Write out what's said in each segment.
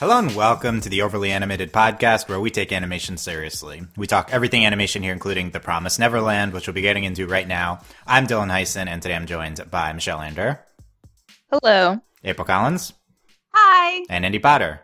Hello and welcome to the Overly Animated podcast where we take animation seriously. We talk everything animation here, including The Promised Neverland, which we'll be getting into right now. I'm Dylan Heisen, and today I'm joined by Michelle Ander, Hello. April Collins, Hi. and Andy Potter.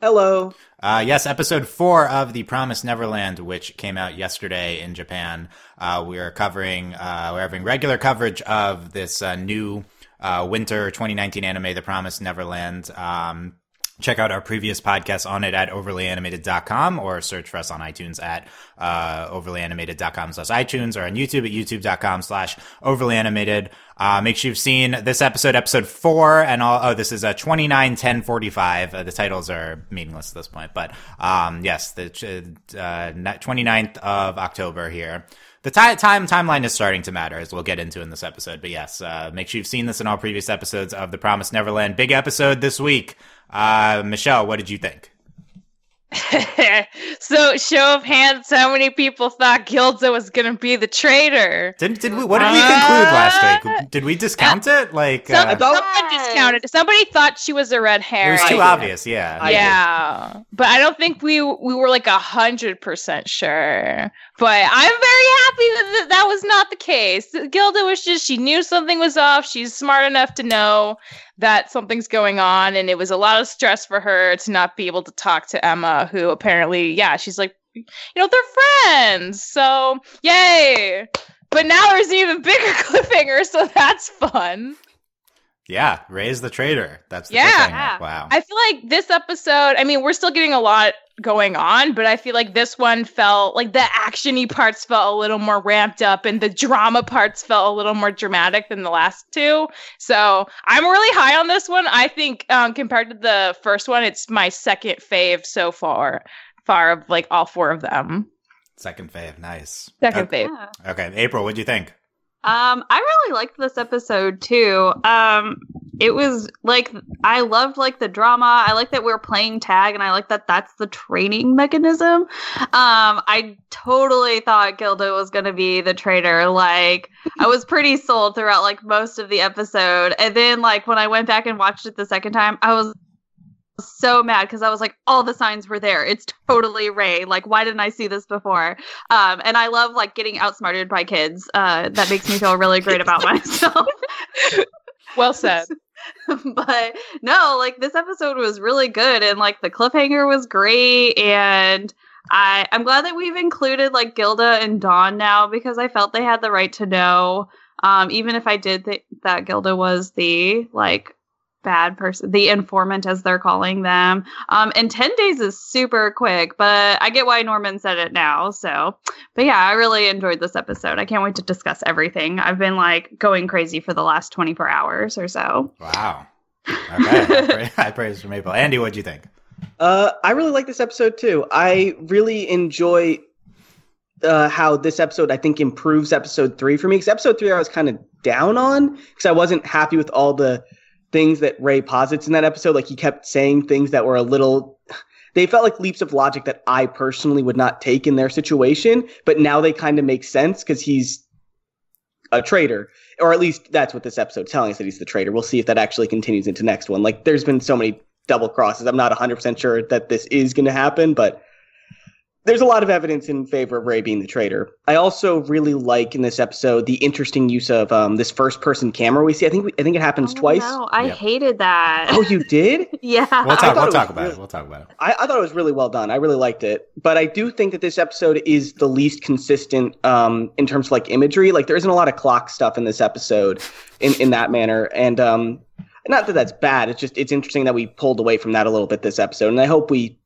Hello. Uh, yes, episode four of The Promised Neverland, which came out yesterday in Japan. Uh, we are covering, uh, we're having regular coverage of this uh, new uh, winter 2019 anime, The Promised Neverland. Um, check out our previous podcast on it at overlyanimated.com or search for us on iTunes at uh, overlyanimated.com slash iTunes or on YouTube at youtube.com slash overlyanimated. Uh, make sure you've seen this episode, episode four, and all. Oh, this is a 29 10 45. Uh, the titles are meaningless at this point, but um, yes, the uh, 29th of October here. The ti- time timeline is starting to matter, as we'll get into in this episode. But yes, uh, make sure you've seen this in all previous episodes of The Promised Neverland. Big episode this week. Uh, Michelle, what did you think? so, show of hands, how many people thought Gilda was going to be the traitor? Did, did we? What did we conclude last week? Did we discount it? Like, Some, uh, someone discounted. Somebody thought she was a red hair. it was too I did. obvious. Yeah. I did. yeah, but I don't think we we were like a hundred percent sure. But I'm very happy that th- that was not the case. Gilda was just she knew something was off. She's smart enough to know that something's going on, and it was a lot of stress for her to not be able to talk to Emma, who apparently, yeah, she's like, you know, they're friends. So yay! But now there's an even bigger cliffhanger, so that's fun. Yeah, Ray's the traitor. That's the Yeah. cliffhanger. Yeah. Wow. I feel like this episode, I mean, we're still getting a lot going on, but I feel like this one felt like the actiony parts felt a little more ramped up and the drama parts felt a little more dramatic than the last two. So I'm really high on this one. I think um, compared to the first one, it's my second fave so far, far of like all four of them. Second fave. Nice. Second okay. fave. Yeah. okay, April, what do you think? Um, I really liked this episode too. Um, it was like I loved like the drama. I like that we are playing tag, and I like that that's the training mechanism. Um, I totally thought Gilda was gonna be the traitor. Like I was pretty sold throughout like most of the episode, and then like when I went back and watched it the second time, I was so mad because I was like, all the signs were there. It's totally Ray. Like, why didn't I see this before? Um, and I love like getting outsmarted by kids. Uh, that makes me feel really great about myself. Well said. but no, like this episode was really good, and like the cliffhanger was great, and I I'm glad that we've included like Gilda and Don now because I felt they had the right to know. Um, even if I did think that Gilda was the like bad person, the informant as they're calling them. Um, and 10 days is super quick, but I get why Norman said it now. So, but yeah, I really enjoyed this episode. I can't wait to discuss everything. I've been like going crazy for the last 24 hours or so. Wow. Okay. I praise from April. Andy, what'd you think? Uh, I really like this episode too. I really enjoy uh, how this episode I think improves episode three for me. Because episode three I was kind of down on because I wasn't happy with all the things that Ray posits in that episode. Like he kept saying things that were a little. They felt like leaps of logic that I personally would not take in their situation, but now they kind of make sense because he's a traitor, or at least that's what this episode's telling us that he's the traitor. We'll see if that actually continues into next one. Like, there's been so many double crosses. I'm not 100% sure that this is going to happen, but there's a lot of evidence in favor of Ray being the traitor. I also really like in this episode the interesting use of um, this first person camera we see. I think we, I think it happens Oh, twice. No, I Yep. hated that. Oh, you did? yeah. We'll I talk, thought we'll it talk was about it. really- We'll talk about it. I, I thought it was really well done. I really liked it. But I do think that this episode is the least consistent um, in terms of like imagery. Like there isn't a lot of clock stuff in this episode in, in that manner. And um, not that that's bad. It's just it's interesting that we pulled away from that a little bit this episode. And I hope we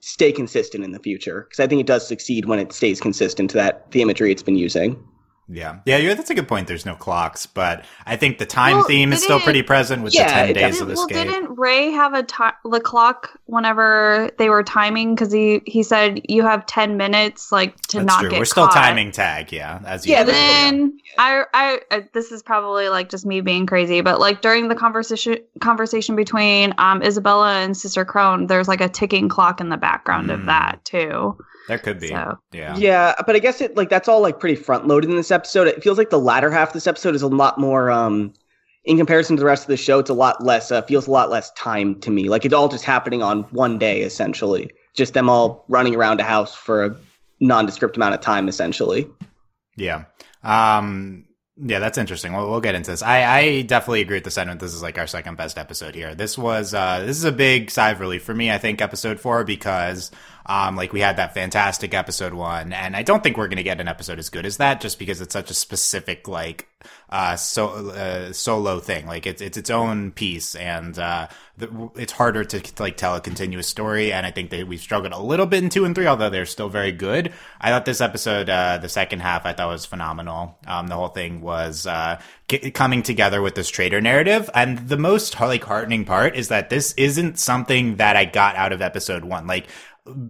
stay consistent in the future because I think it does succeed when it stays consistent to that the imagery it's been using. Yeah. Yeah, yeah, that's a good point. There's no clocks, but I think the time Well, theme is still pretty present with Yeah, the 10 it days does. of well, didn't Ray have a ti the clock whenever they were timing? Because he he said you have ten minutes, like to That's not true. get We're still caught. timing tag, yeah. As you Yeah, And that's- then I, I, I, this is probably like just me being crazy, but like during the conversation conversation between um Isabella and Sister Crone, there's like a ticking clock in the background Mm. of that too. There could be. So Yeah. Yeah, but I guess it like that's all like pretty front loaded in this episode. It feels like the latter half of this episode is a lot more um in comparison to the rest of the show, it's a lot less uh, feels a lot less time to me. Like it's all just happening on one day, essentially. Just them all running around a house for a nondescript amount of time, essentially. Yeah. Um, yeah, that's interesting. We'll, we'll get into this. I, I definitely agree with the sentiment. This is like our second best episode here. This was uh, this is a big sigh of relief for me. I think episode four because um, like we had that fantastic episode one, and I don't think we're to get an episode as good as that, just because it's such a specific like uh, so uh, solo thing. Like it's it's its own piece, and uh, the, it's harder to, to, like tell a continuous story. And I think that we've struggled a little bit in two and three, although they're still very good. I thought this episode, uh, the second half, I thought was phenomenal. Um, the whole thing was uh, get, coming together with this traitor narrative, and the most like heartening part is that this isn't something that I got out of episode one. Like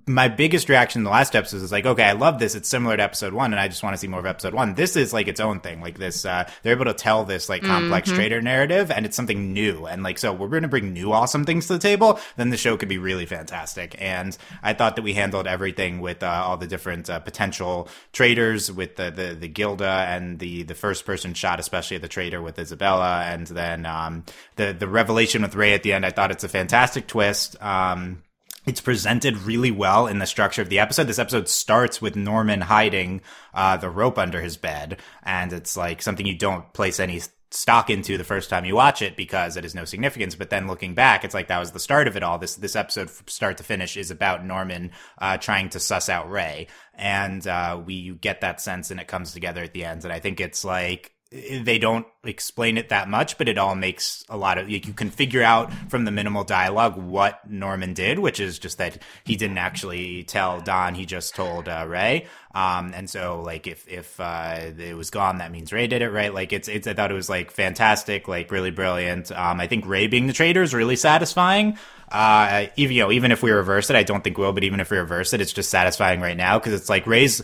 my biggest reaction in the last episode is like, okay, I love this. It's similar to episode one, and I just want to see more of episode one. This is like its own thing. Like this, uh, they're able to tell this like complex mm-hmm. traitor narrative, and it's something new. And like, so we're going to bring new awesome things to the table. Then the show could be really fantastic. And I thought that we handled everything with uh, all the different uh, potential traitors, with the, the the Gilda and the the first person shot, especially the traitor with Isabella, and then um, the the revelation with Ray at the end. I thought it's a fantastic twist. Um, it's presented really well in the structure of the episode. This episode starts with Norman hiding uh, the rope under his bed, and it's like something you don't place any stock into the first time you watch it because it has no significance. But then looking back, it's like that was the start of it all. This this episode, from start to finish, is about Norman uh, trying to suss out Ray, and uh, we get that sense, and it comes together at the end. And I think it's like they don't explain it that much, but it all makes a lot of like you can figure out from the minimal dialogue what Norman did, which is just that he didn't actually tell Don, he just told uh, Ray. Um, and so like if if uh, it was gone, that means Ray did it, right? Like it's it's I thought it was like fantastic, like really brilliant. Um, I think Ray being the traitor is really satisfying. Uh, even you know even if we reverse it, I don't think we will, but even if we reverse it, it's just satisfying right now because it's like Ray's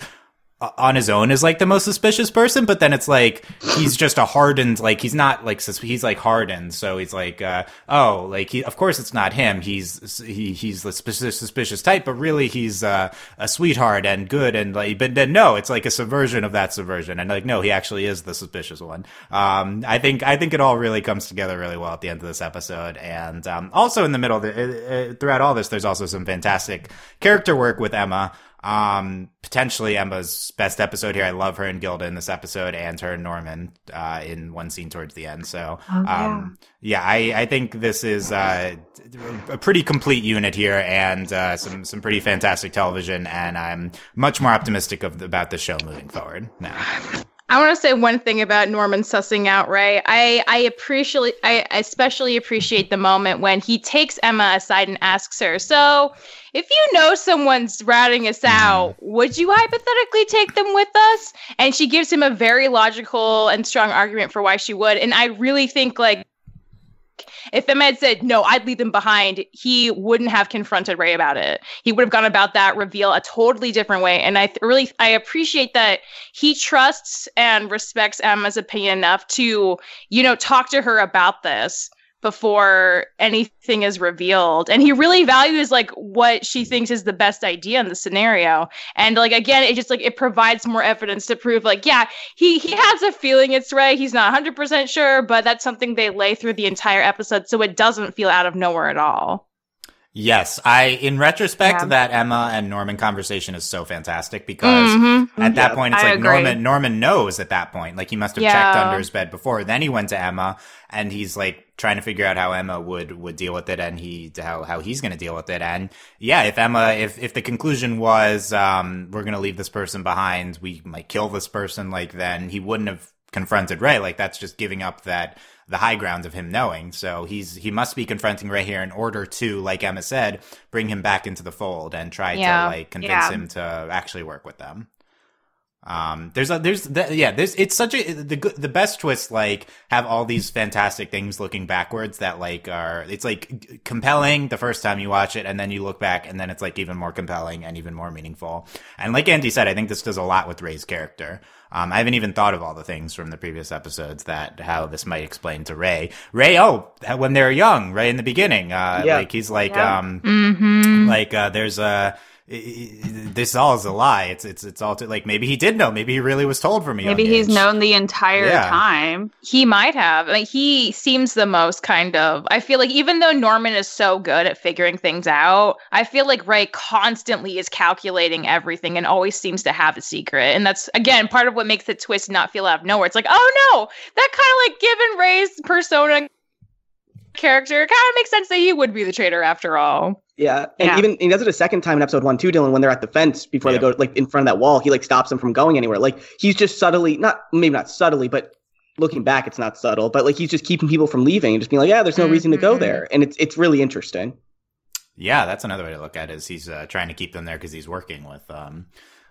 on his own is like the most suspicious person, but then it's like he's just a hardened like he's not like he's like hardened, so he's like uh, oh like he of course it's not him he's he he's the suspicious, type, but really he's uh, a sweetheart and good and like but then no it's like a subversion of that subversion and like no he actually is the suspicious one. Um, I think I think it all really comes together really well at the end of this episode and um, also in the middle the, uh, throughout all this there's also some fantastic character work with Emma. Um, potentially Emma's best episode here. I love her and Gilda in this episode, and her and Norman uh, in one scene towards the end. So, oh, yeah. Um, yeah, I, I think this is uh, a pretty complete unit here, and uh, some some pretty fantastic television. And I'm much more optimistic of about the show moving forward now. I want to say one thing about Norman sussing out Ray. I I appreciate I especially appreciate the moment when he takes Emma aside and asks her, "So, if you know someone's ratting us out, mm. would you hypothetically take them with us?" And she gives him a very logical and strong argument for why she would. And I really think like if Emma had said, no, I'd leave them behind, he wouldn't have confronted Ray about it. He would have gone about that reveal a totally different way. And I th- really, I appreciate that he trusts and respects Emma's opinion enough to, you know, talk to her about this before anything is revealed. And he really values like what she thinks is the best idea in the scenario. And like again it just like it provides more evidence to prove like yeah he he has a feeling it's right. He's not 100% sure but that's something they lay through the entire episode so it doesn't feel out of nowhere at all Yes, I in retrospect yeah. that Emma and Norman conversation is so fantastic because mm-hmm. at that point it's I like agree. Norman Norman knows at that point like he must have yeah. checked under his bed before then he went to Emma and he's like trying to figure out how Emma would would deal with it and he how how he's going to deal with it and yeah if Emma if if the conclusion was um we're going to leave this person behind we might kill this person like then he wouldn't have confronted Ray like that's just giving up that the high ground of him knowing. So he's he must be confronting Ray here in order to, like Emma said, bring him back into the fold and try yeah. to like convince yeah. him to actually work with them. Um, there's a, there's, the, yeah, there's, it's such a, the, the best twist, like, have all these fantastic things looking backwards that, like, are, it's like compelling the first time you watch it, and then you look back, and then it's like even more compelling and even more meaningful. And like Andy said, I think this does a lot with Ray's character. Um, I haven't even thought of all the things from the previous episodes that how this might explain to Ray. Ray, oh, when they're young, Ray in the beginning, uh, yeah. like he's like, yeah. um, mm-hmm. like, uh, there's a, this all is a lie. It's it's it's all to, like maybe he did know. Maybe he really was told from me. Maybe he's age. known the entire Yeah. time. He might have. Like he seems the most kind of. I feel like even though Norman is so good at figuring things out, I feel like Ray constantly is calculating everything and always seems to have a secret. And that's again part of what makes the twist not feel out of nowhere. It's like, oh no, that kind of like given Ray's persona character, it kind of makes sense that he would be the traitor after all. Yeah, and Yeah. even he does it a second time in episode one too, Dylan. When they're at the fence before Yeah. they go like in front of that wall, he like stops them from going anywhere. Like he's just subtly, not maybe not subtly, but looking back, it's not subtle. But like he's just keeping people from leaving and just being like, yeah, there's no reason to go Mhm. there, and it's it's really interesting. Yeah, that's another way to look at it. Is he's uh, trying to keep them there because he's working with um.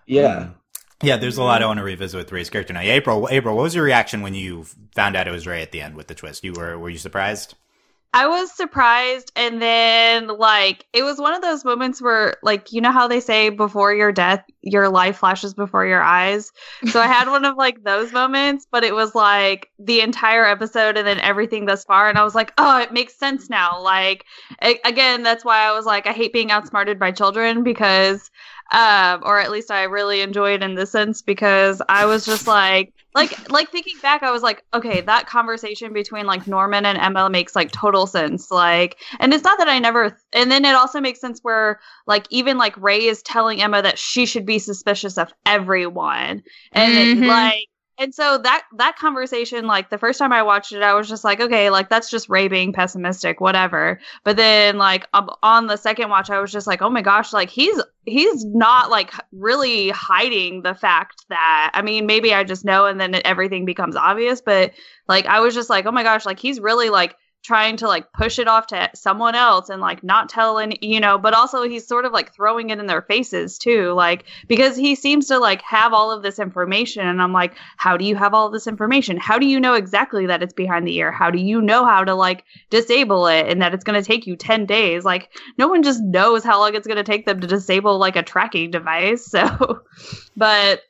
Yeah. mm. Yeah, there's a lot I want to revisit with Ray's character now. April, April, what was your reaction when you found out it was Ray at the end with the twist? You were were you surprised? I was surprised, and then like it was one of those moments where, like, you know how they say before your death, your life flashes before your eyes. So I had one of like those moments, but it was like the entire episode and then everything thus far, and I was like, oh, it makes sense now. Like, a- again, that's why I was like, I hate being outsmarted by children because, um, or at least I really enjoy it in this sense because I was just like like like thinking back i was like okay that conversation between like norman and emma makes like total sense like and it's not that i never and then it also makes sense where like even like ray is telling emma that she should be suspicious of everyone and it, Mhm. like and so that that conversation like the first time i watched it i was just like okay like that's just ray being pessimistic whatever. But then like um, on the second watch i was just like oh my gosh like he's he's not like really hiding the fact that I mean maybe I just know and then everything becomes obvious but like I was just like oh my gosh like he's really like trying to like push it off to someone else and like not tell any you know but also he's sort of like throwing it in their faces too like because he seems to like have all of this information and I'm like how do you have all this information? How do you know exactly that it's behind the ear? How do you know how to like disable it and that it's going to take you 10 days? Like no one just knows how long it's going to take them to disable like a tracking device so but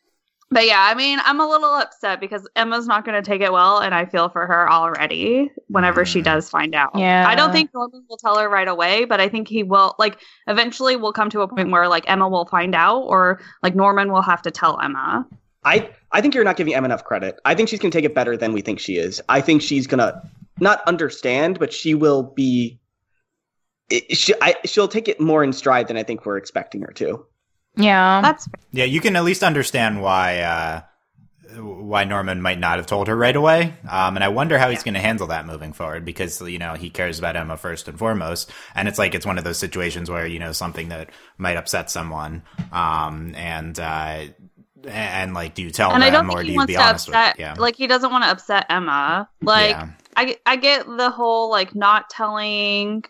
but yeah i mean i'm a little upset because emma's not going to take it well and i feel for her already whenever she does find out Yeah. i don't think norman will tell her right away but i think he will like eventually we'll come to a point where like emma will find out or like norman will have to tell emma I I think you're not giving Emma enough credit. I think she's gonna take it better than we think she is. I think she's gonna not understand, but she will be. It, she, I, she'll take it more in stride than I think we're expecting her to. Yeah. that's Yeah, you can at least understand why uh, why Norman might not have told her right away. Um, and I wonder how he's going to handle that moving forward because you know he cares about Emma first and foremost, and it's like it's one of those situations where you know something that might upset someone, um, and uh, and like do you tell and i them don't or think do he you wants be to honest upset with? Yeah, like he doesn't want to upset emma like yeah. I I get the whole like not telling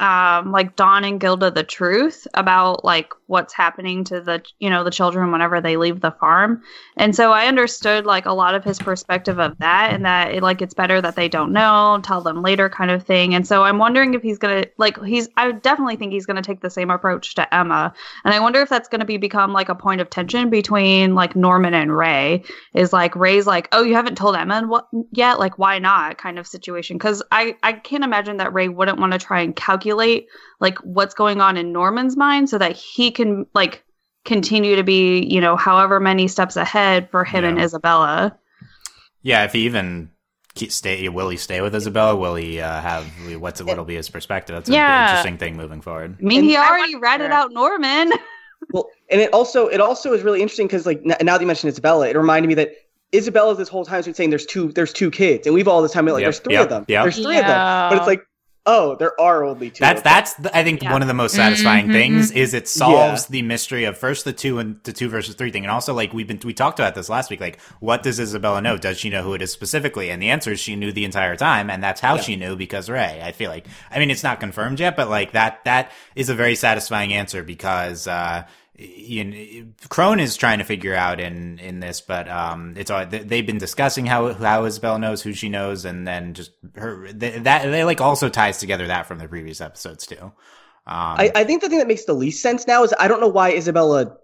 um like Don and Gilda the truth about like what's happening to the you know the children whenever they leave the farm. And so I understood like a lot of his perspective of that and that it, like it's better that they don't know, tell them later kind of thing. And so I'm wondering if he's to like he's I definitely think he's to take the same approach to Emma. And I wonder if that's to be become like a point of tension between like Norman and Ray is like Ray's like, "Oh, you haven't told Emma what yet? Like why not?" kind of situation cuz I I can't imagine that Ray wouldn't want to try and calculate like what's going on in Norman's mind so that he can like continue to be, you know, however many steps ahead for him and Isabella. Yeah, if he even stay, will he stay with Isabella? Will he uh, have what's what'll be his perspective? That's an Yeah. interesting thing moving forward. I mean, And he already wonder- ratted out Norman. Well, and it also it also is really interesting because like n- now that you mentioned Isabella, it reminded me that Isabella this whole time has been saying there's two there's two kids, and we've all this time been like Yep, there's three yep, of them. yep. There's three of them, but it's like oh, there are only two. That's that's the, I think Yeah. one of the most satisfying Mhm. things is it solves the mystery of first the two and the two versus three thing, and also like we've been we talked about this last week. Like, what does Isabella know? Does she know who it is specifically? And the answer is she knew the entire time, and that's how Yeah. she knew because Ray. I feel like I mean it's not confirmed yet, but like that that is a very satisfying answer because. uh you know, Crone is trying to figure out in in this, but um, it's all they- they've been discussing how how Isabella knows who she knows, and then just her they, that they like also ties together that from the previous episodes too. Um, I, I think the thing that makes the least sense now is I don't know why Isabella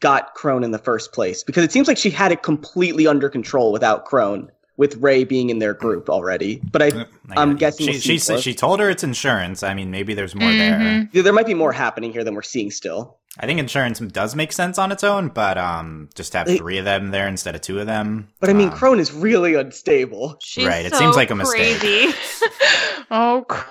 got Crone in the first place because it seems like she had it completely under control without Crone with Ray being in their group already. But I, I I'm guessing she we'll she see said more. she told her it's insurance. I mean, maybe there's more there. Mhm. Yeah, there might be more happening here than we're seeing still. I think insurance does make sense on its own, but um, just have three of them there instead of two of them. But I mean, um, Crone is really unstable. She's Right, it so seems like a mistake. crazy. oh, cr-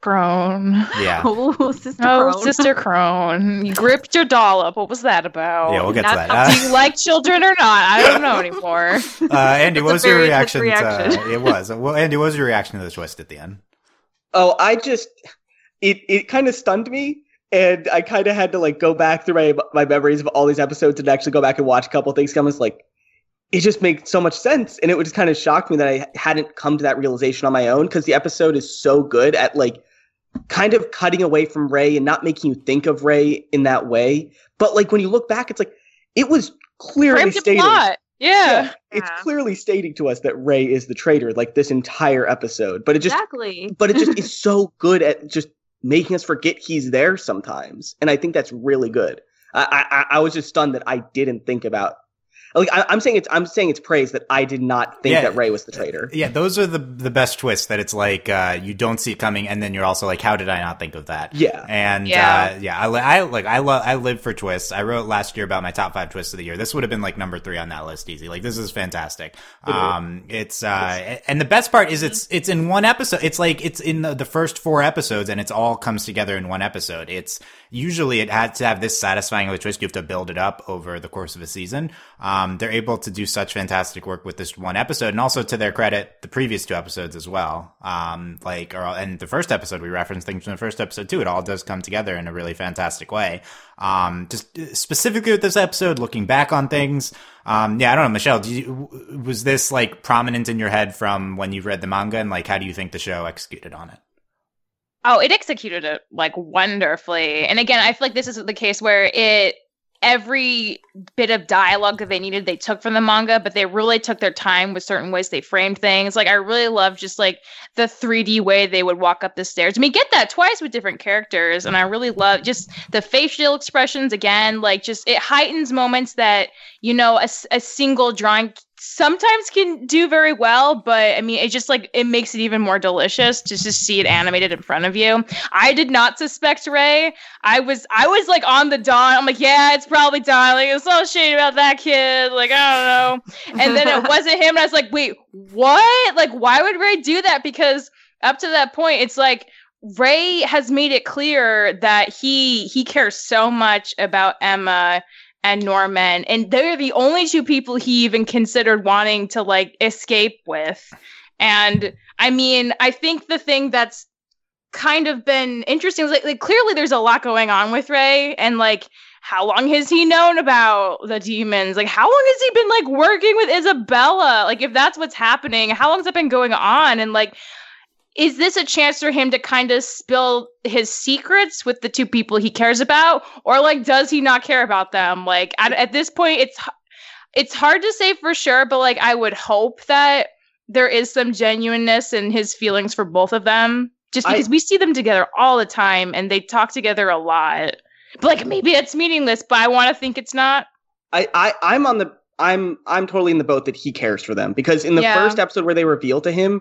crone. yeah, oh, sister. Oh, Crone. sister crone. You gripped your dollop. What was that about? yeah, we'll get to Not that. Do Uh, you like children or not? I don't know anymore. uh, Andy, what was your very reaction? To, reaction. it was. Well, Andy, what was your reaction to the twist at the end? Oh, I just it it kind of stunned me, and I kind of had to like go back through my my memories of all these episodes and actually go back and watch a couple things. Come, it's like it just makes so much sense, and it would just kind of shock me that I hadn't come to that realization on my own because the episode is so good at like kind of cutting away from Ray and not making you think of Ray in that way. But like when you look back, it's like it was clearly Cramped stated. plot. Yeah. Yeah, it's Yeah. clearly stating to us that Ray is the traitor, like this entire episode. But it just exactly. but it just is so good at just making us forget he's there sometimes, and I think that's really good. I I, I was just stunned that I didn't think about. Like I, I'm saying it's I'm saying it's praise that I did not think Yeah. that Ray was the traitor. Yeah, those are the the best twists. That it's like uh, you don't see it coming, and then you're also like, "How did I not think of that?" Yeah, And Yeah. uh, yeah, I, I like I love I live for twists. I wrote last year about my top five twists of the year. This would have been like number three on that list, easy. Like this is fantastic. Um, it's uh, and the best part is it's it's in one episode. It's like it's in the, the first four episodes, and it's all comes together in one episode. It's usually it had to have this satisfying of a twist. You have to build it up over the course of a season. Um, they're able to do such fantastic work with this one episode, and also to their credit, the previous two episodes as well. Um, like, or, and the first episode we referenced things from the first episode too. It all does come together in a really fantastic way. Um, just uh, specifically with this episode, looking back on things. Um, yeah, I don't know, Michelle. You, was this like prominent in your head from when you read the manga, and like, how do you think the show executed on it? Oh, it executed it like wonderfully. And again, I feel like this is the case where it every bit of dialogue that they needed they took from the manga, but they really took their time with certain ways they framed things. Like I really love just like the 3D way they would walk up the stairs. I mean, get that twice with different characters, and I really love just the facial expressions again. Like just it heightens moments that you know a, a single drawing sometimes can do very well but i mean it just like it makes it even more delicious to just see it animated in front of you. I did not suspect ray. I was i was like on the don. I'm like yeah it's probably don like it's all shade about that kid. Like i don't know. And then it wasn't him and i was like wait what? Like why would ray do that? Because up to that point it's like ray has made it clear that he he cares so much about emma and Norman, and they're the only two people he even considered wanting to like escape with. And I mean, I think the thing that's kind of been interesting is like, like clearly there's a lot going on with Ray, and like how long has he known about the demons? Like how long has he been like working with Isabella? Like if that's what's happening, how long's that been going on? And like is this a chance for him to kind of spill his secrets with the two people he cares about? Or like does he not care about them? Like at, at this point it's it's hard to say for sure but like i would hope that there is some genuineness in his feelings for both of them just I- because we see them together all the time and they talk together a lot. But like maybe it's meaningless but i want to think it's not. I, I I'm on the I'm I'm totally in the boat that he cares for them because in the Yeah. first episode where they reveal to him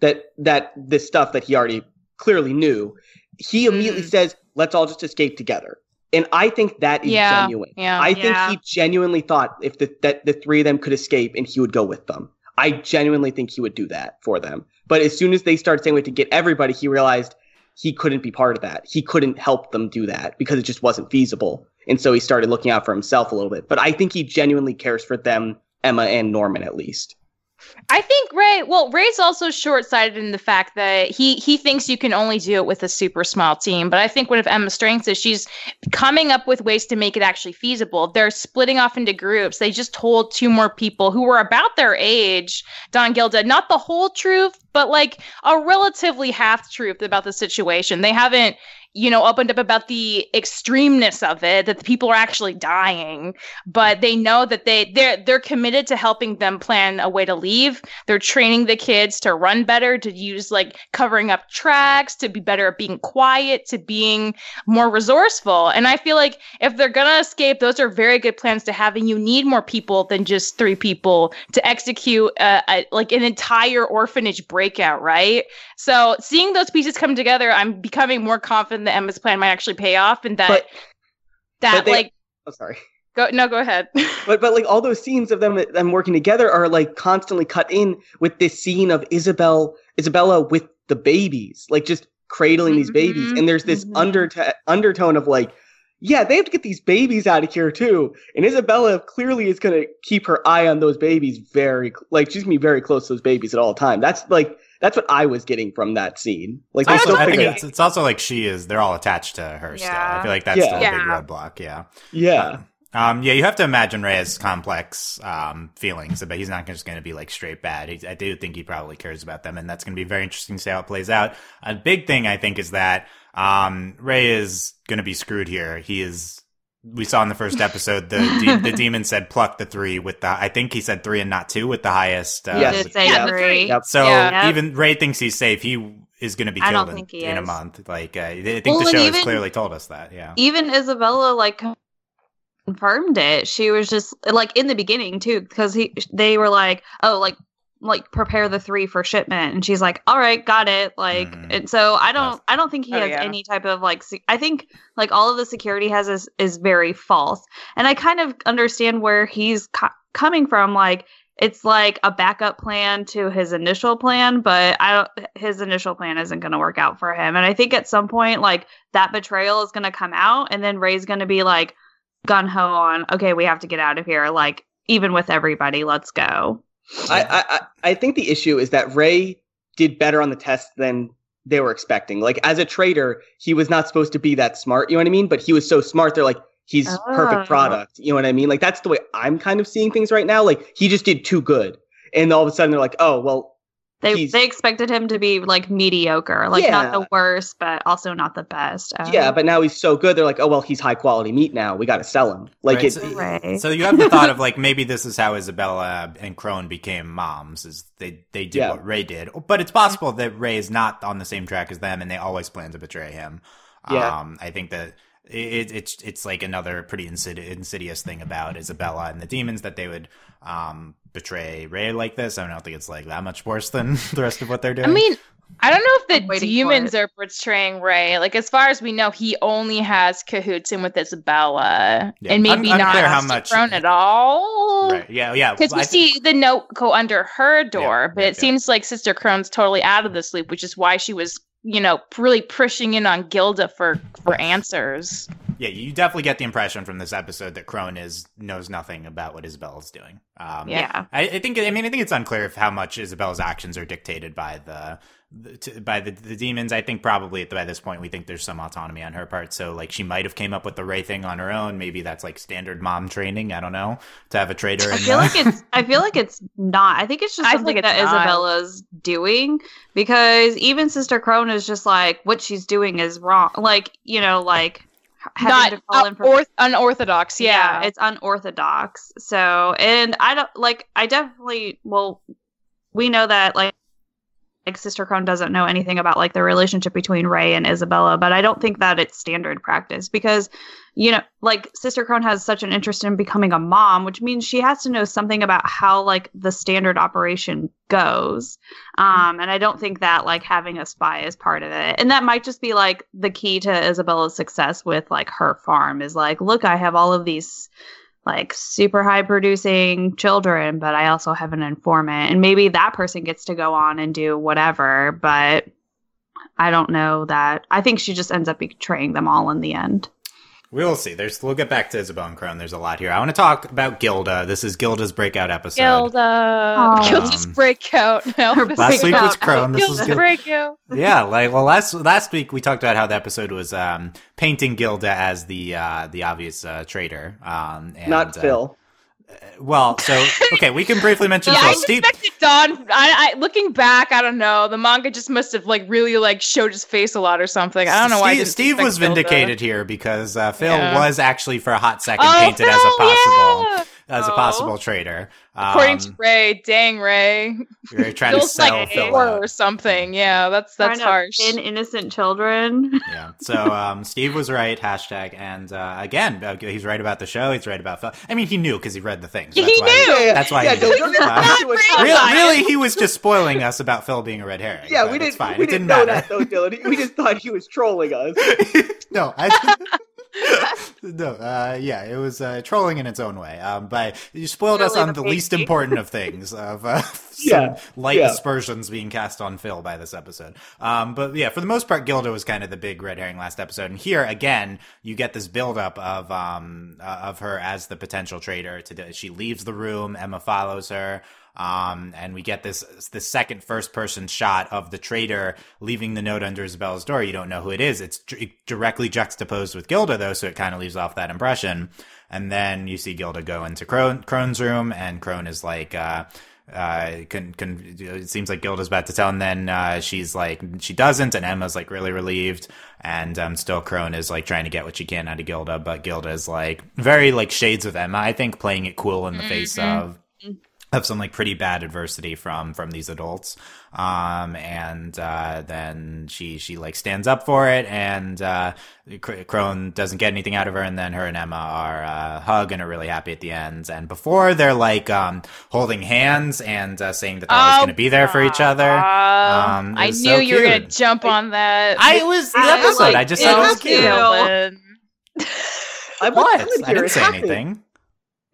that that this stuff that he already clearly knew, he immediately Mm. says, "Let's all just escape together." And I think that is Yeah, genuine. yeah. I think Yeah. he genuinely thought if the, that the three of them could escape and he would go with them. I genuinely think he would do that for them. But as soon as they started saying we have to get everybody, he realized he couldn't be part of that. He couldn't help them do that because it just wasn't feasible. And so he started looking out for himself a little bit. But I think he genuinely cares for them, Emma and Norman at least. I think Ray. Well, Ray's also short-sighted in the fact that he he thinks you can only do it with a super small team. But I think one of Emma's strengths is she's coming up with ways to make it actually feasible. They're splitting off into groups. They just told two more people who were about their age, Don Gilda, not the whole truth, but like a relatively half truth about the situation. They haven't you know, opened up about the extremeness of it, that the people are actually dying, but they know that they they're they're committed to helping them plan a way to leave. They're training the kids to run better, to use like covering up tracks, to be better at being quiet, to being more resourceful. And I feel like if they're gonna escape, those are very good plans to have, and you need more people than just three people to execute uh, a, like an entire orphanage breakout, right? So seeing those pieces come together, I'm becoming more confident that Emma's plan might actually pay off, and that But- that but they- like Oh, sorry. go no go ahead. But but like all those scenes of them them working together are like constantly cut in with this scene of Isabel Isabella with the babies, like just cradling these babies, and there's this mhm. underto- undertone of like, yeah, they have to get these babies out of here too. And Isabella clearly is gonna keep her eye on those babies very like she's gonna be very close to those babies at all time. That's like that's what I was getting from that scene. Like they It's also, still I think it's, it's also like she is. They're all attached to her still. I feel like that's Yeah. still a big Yeah. roadblock. Yeah. yeah. Um, yeah, you have to imagine Ray has complex um, feelings, but he's not just going to be like straight bad. He, I do think he probably cares about them, and that's going to be very interesting to see how it plays out. A big thing I think is that um, Ray is going to be screwed here. He is. We saw in the first episode the de- the demon said pluck the three with the. I think he said three and not two with the highest. Uh, Yes. Did say Yeah, three. three. Yep. So Yeah. even Ray thinks he's safe. He is going to be killed in, in a month. Like uh, I think Well, the and show has clearly told us that. Yeah. even Isabella like confirmed it. She was just like in the beginning too, because he they were like, oh, like like prepare the three for shipment, and she's like, all right, got it. Like, Mhm. and so I don't, I don't think he Oh, has yeah. any type of like. Se- I think like all of the security has is is very false, and I kind of understand where he's co- coming from. Like. It's like a backup plan to his initial plan, but I don't. His initial plan isn't going to work out for him, and I think at some point, like that betrayal is going to come out, and then Ray's going to be like, gun ho on okay we have to get out of here like even with everybody let's go I, I I- think the issue is that Ray did better on the test than they were expecting. Like as a traitor, he was not supposed to be that smart. You know what I mean? But he was so smart. They're like, he's Oh. perfect product. You know what I mean? Like that's the way I'm kind of seeing things right now. Like he just did too good, and all of a sudden they're like, oh well, they He's- they expected him to be like mediocre like not the worst but also not the best Um, yeah. But now he's so good. They're like, oh well, he's high quality meat now. We got to sell him. Like Right, it. so, Right. so you have the thought of like maybe this is how Isabella and Crone became moms is they they did Yeah. what Ray did, but it's possible that Ray is not on the same track as them and they always plan to betray him. Yeah. Um, I think that it, it's it's like another pretty insidi- insidious thing about Isabella and the demons that they would um betray Ray like this. I don't think it's like that much worse than the rest of what they're doing. I mean, I don't know if the demons it. are portraying Ray. Like as far as we know, he only has cahoots in with Isabella, Yeah. and maybe Un- not unclear how much- Crone at all. right? Yeah, yeah. Because we I thi- see the note go under her door, but yeah, it yeah. seems like Sister Crone's totally out of this loop, which is why she was, you know, really pushing in on Gilda for for answers. Yeah, you definitely get the impression from this episode that Crone is knows nothing about what Isabella's doing. Um, yeah I, I think. I mean, I think it's unclear if how much Isabella's actions are dictated by the, the to, by the, the demons. I think probably by this point we think there's some autonomy on her part. So like she might have came up with the Ray thing on her own. Maybe that's like standard mom training. I don't know to have a traitor. I in feel the- like it's I feel like it's not. I think it's just I something it's that not. Isabella's doing because even Sister Crone is just like what she's doing is wrong. Like, you know, like having Not to call in for orth- unorthodox. Yeah. it's unorthodox. So, and I don't like. I definitely. Well, we know that like like Sister Crone doesn't know anything about like the relationship between Ray and Isabella, but I don't think that it's standard practice because you know, like Sister Crone has such an interest in becoming a mom, which means she has to know something about how like the standard operation goes. Um, and I don't think that like having a spy is part of it. And that might just be like the key to Isabella's success with like her farm is like, look, I have all of these like super high producing children, but I also have an informant. And maybe that person gets to go on and do whatever, but I don't know that. I think she just ends up betraying them all in the end. We will see. There's. We'll get back to Isabella and Crone. There's a lot here. I want to talk about Gilda. This is Gilda's breakout episode. Gilda. Aw. Gilda's Um, breakout. No, Her Last week was. Crone. This is Gilda's Gilda. breakout. yeah, like well, last last week we talked about how the episode was um, painting Gilda as the uh, the obvious uh, traitor. Um, and, not uh, Phil. Well, so okay, we can briefly mention Yeah, Phil. I Steve. suspected Don. I, I looking back, I don't know. The manga just must have like really like showed his face a lot or something. I don't know why. Steve, was vindicated here because uh, Phil Yeah. was actually for a hot second Oh, painted as a possible yeah! As a Oh. possible traitor. According to Um, Ray, dang Ray, you're trying to sell like Phil four out. or something. Yeah, that's that's Trying harsh. In innocent children. Yeah. So um, Steve was right. Hashtag. And uh, again, uh, he's right about the show. He's right about Phil. I mean, he knew because he read the things. He That's why knew! Yeah, yeah. That's why Yeah, he don't, did. don't get Uh, too much Not Really, really, he was just spoiling us about Phil being a red herring. Yeah, we didn't. fine. We it didn't didn't know matter. that though, Dylan. We just thought he was trolling us. no, I no, uh, yeah, it was uh, trolling in its own way. Um, but you spoiled us on the the least important of things of uh, some Yeah, light yeah. aspersions being cast on Phil by this episode. Um, but yeah, for the most part, Gilda was kind of the big red herring last episode, and here again, you get this buildup of um uh, of her as the potential traitor. To she leaves the room, Emma follows her. Um, and we get this the second first person shot of the traitor leaving the note under Isabella's door. You don't know who it is. It's d- directly juxtaposed with Gilda though, so it kind of leaves off that impression. And then you see Gilda go into Crone, Crone's room, and Crone is like, uh, uh, can, can, it seems like Gilda's about to tell, and then, uh, she's like, she doesn't, and Emma's like really relieved, and, um, still Crone is like trying to get what she can out of Gilda, but Gilda is like, very like shades of Emma, I think, playing it cool in the face of, of some like pretty bad adversity from from these adults. Um and uh then she she like stands up for it and uh crone doesn't get anything out of her. And then her and emma are uh hug and are really happy at the end. And before they're like um holding hands and uh, saying that they're always Oh, going to be there for each other Um, Um, I knew so you were gonna jump on that. i it was the I episode. like i just it thought it was too. cute. I'm what? with i didn't say happened. anything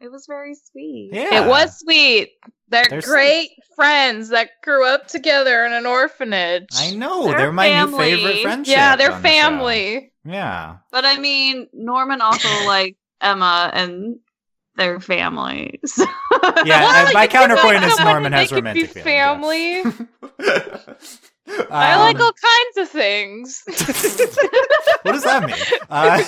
It was very sweet. yeah It was sweet. They're There's- great friends that grew up together in an orphanage. i know They're they're, my family. new favorite friendship Yeah, they're on the family. yeah But I mean, Norman also liked Emma and their families. Yeah, Well, my counterpoint is Norman has they could romantic be family. I Um, like all kinds of things. what does that mean? Uh,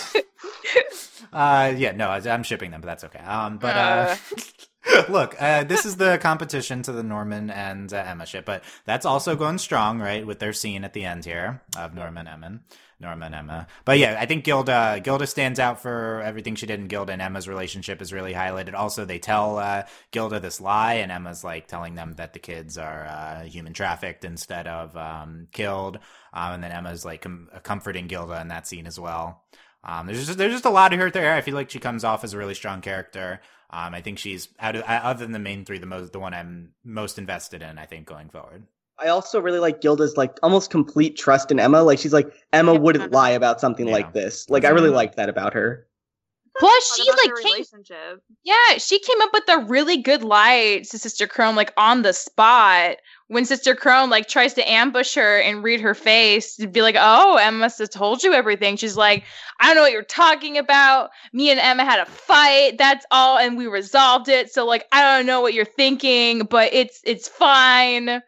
uh, yeah, no, I- I'm shipping them, but that's okay. Um, but uh, look, uh, this is the competition to the Norman and uh, Emma ship, but that's also going strong, right? With their scene at the end here of Norman Emma. Norma and Emma. But yeah, I think Gilda Gilda stands out for everything she did, and Gilda and Emma's relationship is really highlighted. Also, they tell uh, Gilda this lie, and Emma's like telling them that the kids are uh, human trafficked instead of um, killed. Um, and then Emma's like com- comforting Gilda in that scene as well. Um, there's just there's just a lot of her there. I feel like she comes off as a really strong character. Um, I think she's out of uh, other than the main three, the most the one I'm most invested in. I think going forward. I also really like Gilda's like almost complete trust in Emma. Like she's like Emma wouldn't lie about something Yeah. like this. Like I really liked that about her. Plus, she like came relationship. Yeah, she came up with a really good lie to Sister Crone, like on the spot. When Sister Crone like tries to ambush her and read her face, to be like, "Oh, Emma must have told you everything." She's like, "I don't know what you're talking about. Me and Emma had a fight. That's all, and we resolved it. So like, I don't know what you're thinking, but it's it's fine."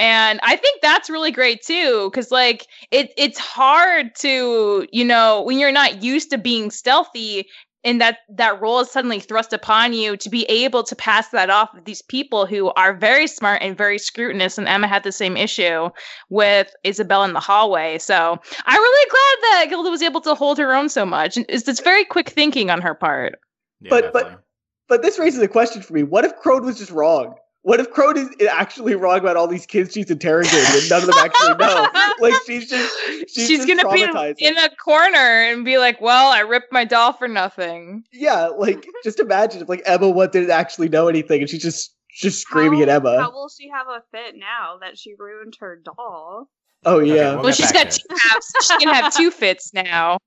And I think that's really great too, because like it it's hard to you know when you're not used to being stealthy and that that role is suddenly thrust upon you to be able to pass that off with these people who are very smart and very scrutinous and emma had the same issue with isabel in the hallway so i'm really glad that gilda was able to hold her own so much and it's, it's very quick thinking on her part Yeah, But- but- definitely. But this raises a question for me. What if Crone was just wrong? What if Crone is actually wrong about all these kids she's interrogating and none of them actually know? Like she's just she's, she's, just gonna be in a corner and be like well i ripped my doll for nothing Yeah, like just imagine if like Emma what didn't actually know anything and she's just just screaming how, at Emma. How will she have a fit now that she ruined her doll? oh Okay, yeah. We'll well she's got to two halves she can have two fits now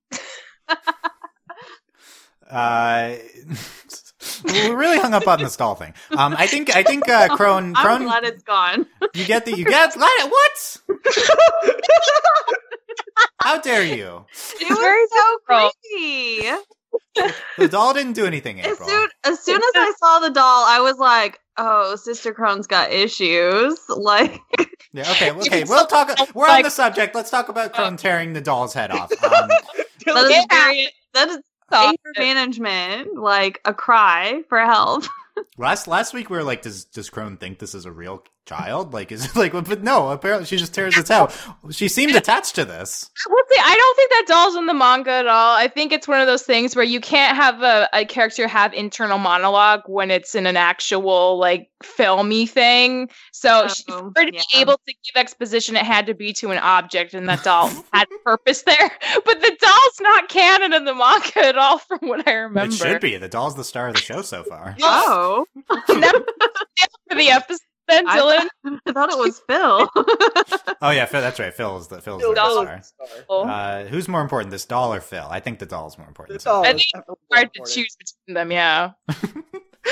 Uh, we really hung up on the stall thing. Um, I think I think uh, Crone I'm Crone. glad it's gone. You get the you get it? what? How dare you? It very was so difficult. creepy. The doll didn't do anything, As soon as soon as I saw the doll, I was like, "Oh, Sister Crone's got issues." Like, Yeah, okay, okay. We'll talk. We're on the subject. Let's talk about Crone tearing the doll's head off. Um, that is Yeah. very that is Stop anger management, like a cry for help. Last last week we were like, does does Crone think this is a real child? Like, is it like? But no, apparently she just tears its out. She seemed attached to this. Let's see, I don't think that doll's in the manga at all. I think it's one of those things where you can't have a, a character have internal monologue when it's in an actual like filmy thing. So she, Oh, for her to yeah. be able to give exposition, it had to be to an object, and that doll had purpose there. But the doll's not canon in the manga at all, from what I remember. It should be. The doll's the star of the show so far. Oh, Never for the episode, then I Dylan. I thought it was Phil. Oh yeah, Phil, that's right. Phil's the Phil's Phil the Doll star. is the star. Uh, who's more important, this doll or Phil? I think the doll's more important. The doll I think definitely Hard to choose between them, yeah.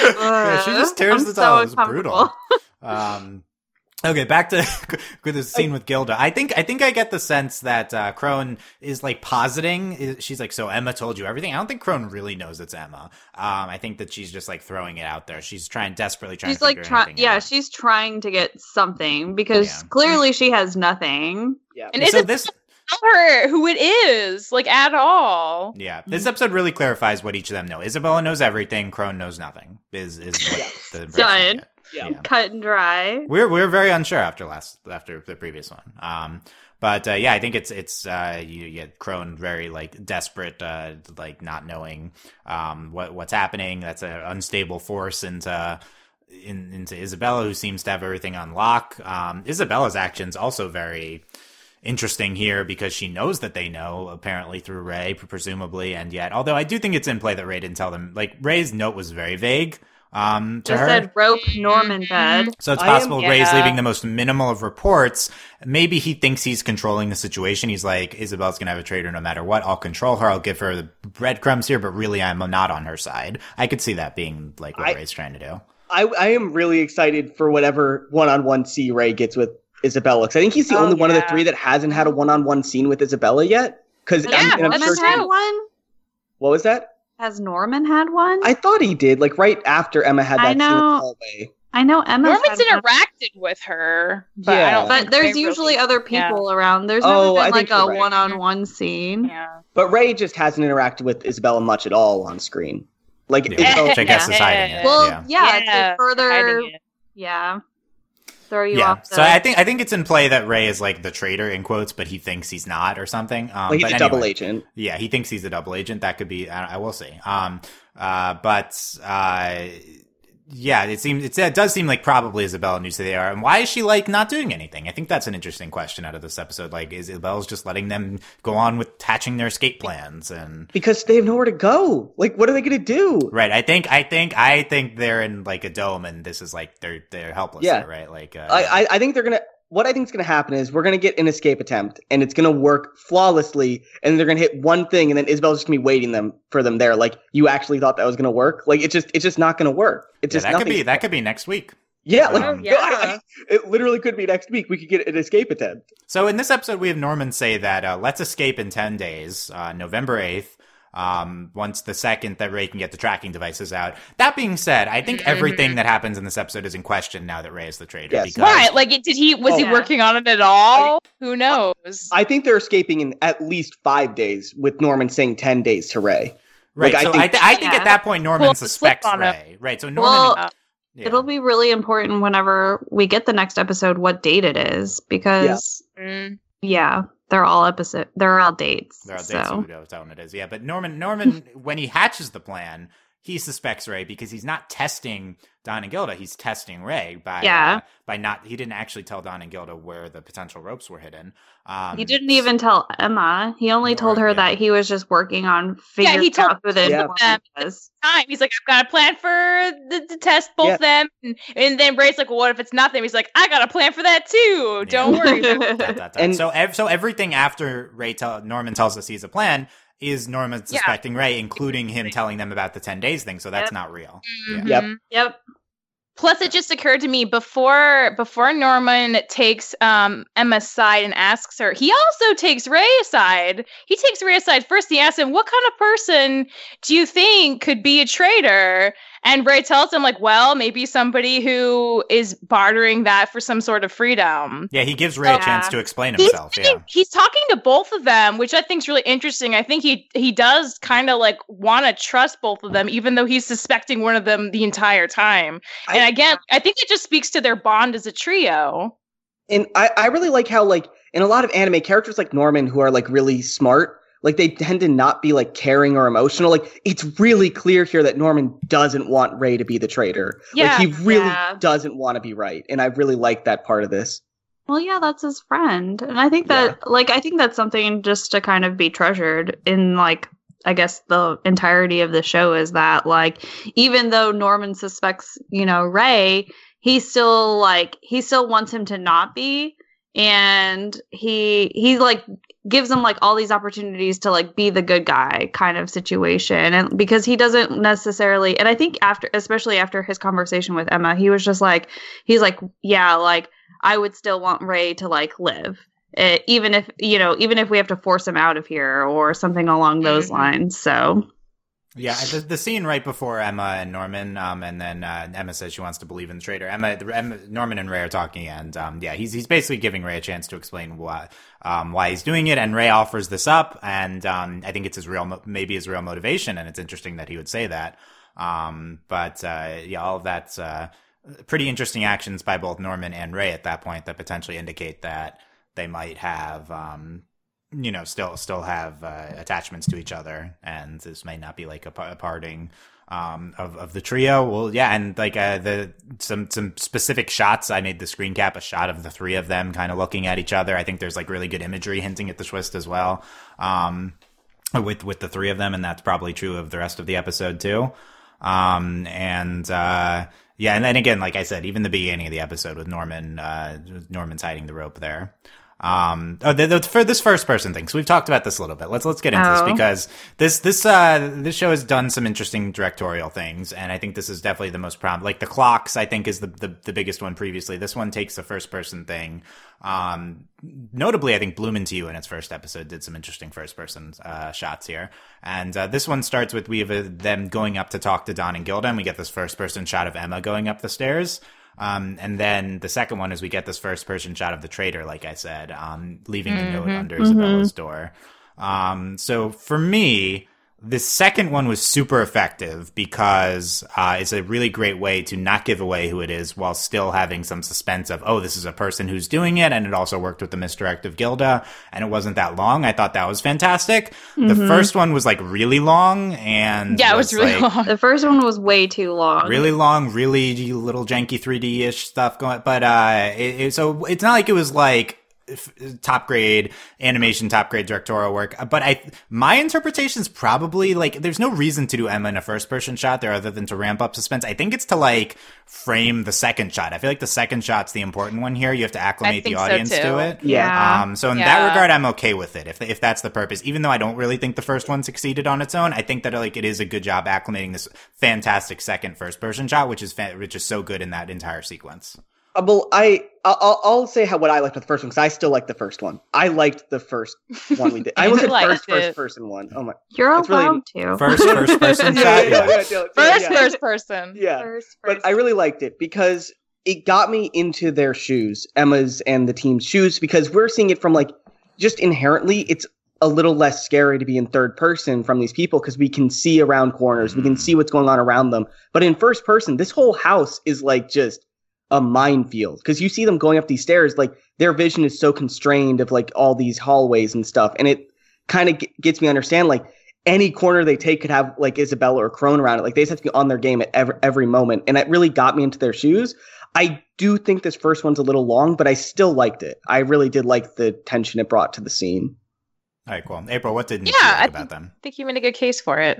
yeah, she just tears I'm the so doll. It's brutal. Um, okay, back to the scene with Gilda. I think I think I get the sense that uh, Crone is like positing. She's like, "So Emma told you everything." I don't think Crone really knows it's Emma. Um, I think that she's just like throwing it out there. She's trying desperately trying. She's to like figure trying. Yeah, out. she's trying to get something because Yeah. clearly she has nothing. Yeah. And so isn't this tell her who it is, like at all. Yeah, this episode really clarifies what each of them know. Isabella knows everything. Crone knows nothing. Is is what the Done. Get. Yeah. Cut and dry. We're we're very unsure after last after the previous one. Um, but uh, yeah, I think it's it's uh, you you get Crone very like desperate, uh, like not knowing um what what's happening. That's an unstable force into in, into Isabella, who seems to have everything on lock. Um, Isabella's actions also very interesting here because she knows that they know apparently through Ray, presumably, and yet although I do think it's in play that Ray didn't tell them. Like Ray's note was very vague. Um, to Just her. said rope Norman bed. So it's I am- possible Ray's Yeah. leaving the most minimal of reports. Maybe he thinks he's controlling the situation. He's like, Isabel's gonna have a traitor no matter what. I'll control her. I'll give her the breadcrumbs here, but really I'm not on her side. I could see that being like what I- Ray's trying to do. I, I am really excited for whatever one-on-one C Ray gets with Isabella because I think he's the Oh, only one of the three that hasn't had a one-on-one scene with Isabella yet. Because Yeah, I'm, and I'm sure had one. what was that? Has Norman had one? I thought he did, like right after Emma had that I scene in the hallway. I know Emma. Norman's interacted with her, but I Yeah. don't. But there's they usually really- other yeah. people around. There's Oh, never been think like a right. one-on-one scene. Yeah. But Ray just hasn't interacted with Isabella much at all on screen. Like, Yeah. it's- Which I guess is hiding it. Well, yeah. yeah, Yeah, to further, it. yeah, throw you Yeah. off. The, So I think I think it's in play that Ray is like the traitor in quotes, but he thinks he's not or something. Um, like he's but a double agent. Yeah, he thinks he's a double agent. That could be. I, I will see. Um. Uh. But. Uh. Yeah. It seems. It's, it does seem like probably Isabella knew who they are. And why is she like not doing anything? I think that's an interesting question out of this episode. Like, is Isabella's just letting them go on with hatching their escape plans and. Because they have nowhere to go. Like, what are they going to do? Right. I think. I think. I think they're in like a dome, and this is like they're they're helpless. Yeah. there, right. Like. Uh, I, I, I think they're gonna. What I think is gonna happen is we're gonna get an escape attempt, and it's gonna work flawlessly, and they're gonna hit one thing, and then Isabel's just gonna be waiting them for them there. Like you actually thought that was gonna work. Like it's just it's just not gonna work. It's yeah, just that could be. That could be next week. yeah, like Oh, yeah. I- I- it literally could be next week. We could get an escape attempt. So in this episode, we have Norman say that uh, let's escape in ten days, uh, November eighth. Um, once the second that Ray can get the tracking devices out. That being said, I think everything that happens in this episode is in question now that Ray is the traitor. Yes. Because Right? Like, did he? Was he Oh. working on it at all? Who knows? I think they're escaping in at least five days, with Norman saying ten days to Ray. right. like, I so think- I, th- I think Yeah. at that point Norman Pull the slip suspects on him. Ray. Right. So Norman. Well, yeah. It'll be really important whenever we get the next episode what date it is because Mm. Yeah, they're all episode they're all dates. There are so dates who knows that one it is. Yeah, but Norman Norman when he hatches the plan, he suspects Ray because he's not testing Don and Gilda. He's testing Ray by Yeah. uh, by not. He didn't actually tell Don and Gilda where the potential ropes were hidden. Um, he didn't even tell Emma. He only Nor- told her yeah. that he was just working on figuring he told out who the Yeah. informant was. Time. He's like, I've got a plan for the, to test both Yeah. them, and, and then Ray's like, well, what if it's nothing? He's like, I got a plan for that too. Don't worry. dot, dot, dot. And- so ev- so everything after Ray tell Norman tells us he's a plan is Norman Yeah. suspecting Ray, including him telling them about the ten days thing. So that's Yep. not real. Yeah. Yep. Yep. Plus, it just occurred to me before before Norman takes um, Emma's side and asks her. He also takes Ray aside. He takes Ray aside first. He asks him, "What kind of person do you think could be a traitor?" And Ray tells him, like, well, maybe somebody who is bartering that for some sort of freedom. Yeah, he gives Ray a Yeah. chance to explain He's, himself. Yeah. he's talking to both of them, which I think is really interesting. I think he he does kind of like want to trust both of them, even though he's suspecting one of them the entire time. I- and again, I think it just speaks to their bond as a trio. and I, I really like how like in a lot of anime characters like Norman who are like really smart, like they tend to not be like caring or emotional. Like it's really clear here that Norman doesn't want Ray to be the traitor. Yeah, like he really yeah. doesn't want to be right, and I really like that part of this. Well, yeah, that's his friend. And I think that like I think that's something just to kind of be treasured in like I guess the entirety of the show is that like even though Norman suspects, you know, Ray, he still like he still wants him to not be and he he like gives him like all these opportunities to like be the good guy kind of situation and because he doesn't necessarily and I think after especially after his conversation with Emma, he was just like he's like yeah, like I would still want Ray to like live. eh, even if you know, even if we have to force him out of here or something along those Mhm. lines. So Yeah, the, the scene right before Emma and Norman, um, and then uh, Emma says she wants to believe in the traitor. Emma, Emma, Norman and Ray are talking, and um, yeah, he's he's basically giving Ray a chance to explain why um, why he's doing it, and Ray offers this up, and um, I think it's his real maybe his real motivation, and it's interesting that he would say that. Um, but uh, yeah, all of that's uh, pretty interesting actions by both Norman and Ray at that point that potentially indicate that they might have um, you know still still have uh, attachments to each other and this may not be like a, a parting um of, of the trio. Well yeah and like uh the some some specific shots i made the screen cap a shot of the three of them kind of looking at each other. I think there's like really good imagery hinting at the twist as well um with with the three of them and that's probably true of the rest of the episode too. Um and uh yeah and then again like i said even the beginning of the episode with norman uh norman's hiding the rope there um oh the, the, for this first person thing. So we've talked about this a little bit. Let's let's get into Oh. this because this this uh this show has done some interesting directorial things and i think this is definitely the most prominent like the clocks i think is the, the the biggest one previously. This one takes the first person thing. Um notably i think bloom into you in its first episode did some interesting first person uh shots here. And uh, this one starts with we have uh, them going up to talk to don and gilda and we get this first person shot of emma going up the stairs um, and then the second one is we get this first person shot of the traitor, like I said, um, leaving the note Mhm. under Isabella's door. Um, so for me, the second one was super effective because uh, it's a really great way to not give away who it is while still having some suspense of, oh, this is a person who's doing it. And it also worked with the misdirect of Gilda. And it wasn't that long. I thought that was fantastic. The Mhm. first one was like really long and Yeah, it was really like, long. the first one was way too long. really long, really little janky 3D ish stuff going. But uh, it, it, so it's not like it was like f- top grade animation, top grade directorial work. But I, my interpretation is probably like there's no reason to do Emma in a first person shot there other than to ramp up suspense. I think it's to like frame the second shot. I feel like the second shot's the important one here. You have to acclimate the think so, audience to it. Yeah. Um, so in Yeah. that regard, I'm okay with it if if that's the purpose. Even though I don't really think the first one succeeded on its own, I think that like it is a good job acclimating this fantastic second first person shot, which is fa- which is so good in that entire sequence. Uh, well, I I'll, I'll say how what I liked with the first one because I still like the first one. I liked the first one we did. I almost said liked first first person one. Oh my! You're It's really- allowed to. First first person yeah, yeah, Yeah. yeah, yeah, yeah, First, yeah. first person. Yeah. First, but. I really liked it because it got me into their shoes, Emma's and the team's shoes, because we're seeing it from like just inherently, it's a little less scary to be in third person from these people because we can see around corners, we can see what's going on around them. But in first person, this whole house is like just a minefield because you see them going up these stairs, like their vision is so constrained of like all these hallways and stuff, and it kind of g- gets me understand like any corner they take could have like Isabella or Crone around it. Like they just have to be on their game at every every moment, and it really got me into their shoes. I do think this first one's a little long, but I still liked it. I really did like the tension it brought to the scene. All right, cool. April, what didn't Yeah, you like I about them? I think you made a good case for it.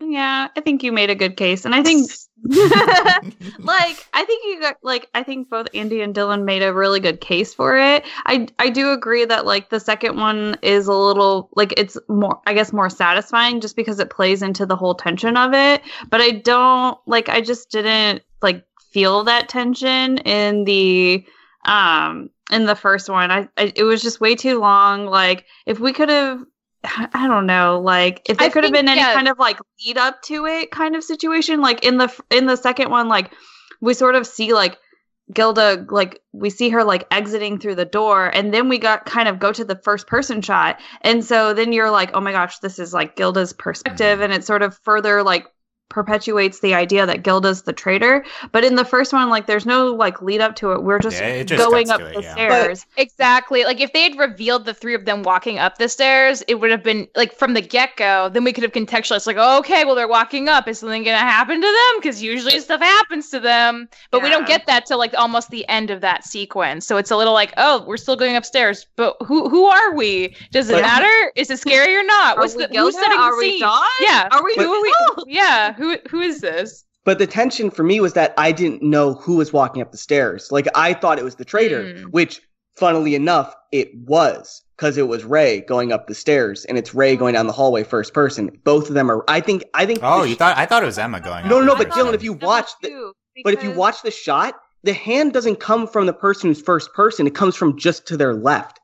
Yeah, I think you made a good case, and I think, like, I think you got like, I think both Andy and Dylan made a really good case for it. I I do agree that like the second one is a little like it's more, I guess, more satisfying just because it plays into the whole tension of it. But I don't like, I just didn't like feel that tension in the um in the first one. I, I it was just way too long. Like, if we could have I don't know, like if there could have been any yeah. kind of like lead up to it kind of situation. Like in the in the second one, like we sort of see like Gilda like we see her like exiting through the door and then we got kind of go to the first person shot. And so then you're like, "Oh my gosh, this is like Gilda's perspective." And it sort of further like perpetuates the idea that Gilda's the traitor. But in the first one like there's no like lead up to it. We're just, Yeah, just going up it, the yeah. stairs. Exactly. Like if they had revealed the three of them walking up the stairs, it would have been like from the get go. Then we could have contextualized, like, okay, well they're walking up. Is something going to happen to them? Because usually stuff happens to them, but we don't get that till like almost the end of that sequence. So it's a little like, oh, we're still going upstairs, but who who are we? Does it But- matter? Is it scary or not? Are What's we the who's Gilda? setting the Are we scene? Don? Yeah. Are we Who are we? Nicole? Yeah. Who who is this? But the tension for me was that I didn't know who was walking up the stairs. Like I thought it was the traitor, Mm. which, funnily enough, it was because it was Ray going up the stairs, and it's Ray going down the hallway first person. Both of them are. I think. I think. Oh, you sh- thought I thought it was Emma going. No, up no, the but. Dylan, if you watch the- Too, But if you watch the shot, the hand doesn't come from the person who's first person. It comes from just to their left.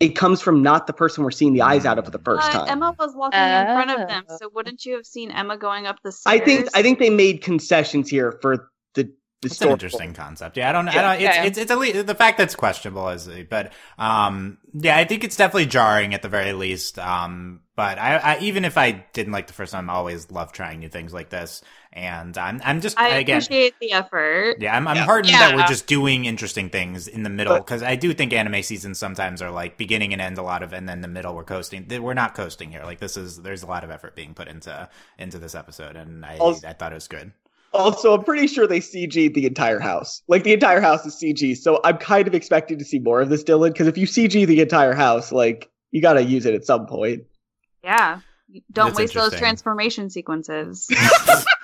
It comes from not the person we're seeing the eyes out of for the first But time. Emma was walking in front of them, Oh. so wouldn't you have seen Emma going up the stairs? I think. I think they made concessions here for the the It's an interesting concept. Yeah, I don't. Yeah. I don't. It's Okay. it's it's at least the fact that's questionable is, but um, yeah, I think it's definitely jarring at the very least. Um, but I, I even if I didn't like the first time, I always love trying new things like this, and I'm I'm just I again. appreciate the effort. Yeah, I'm, I'm Yeah. heartened that we're just doing interesting things in the middle because I do think anime seasons sometimes are like beginning and end a lot of, and then the middle we're coasting. We're not coasting here. Like this is there's a lot of effort being put into into this episode, and I Also- I thought it was good. Also, I'm pretty sure they CG'd the entire house. Like the entire house is CG, so I'm kind of expecting to see more of this, Dylan. Because if you CG the entire house, like you got to use it at some point. Yeah. Don't That's waste those transformation sequences.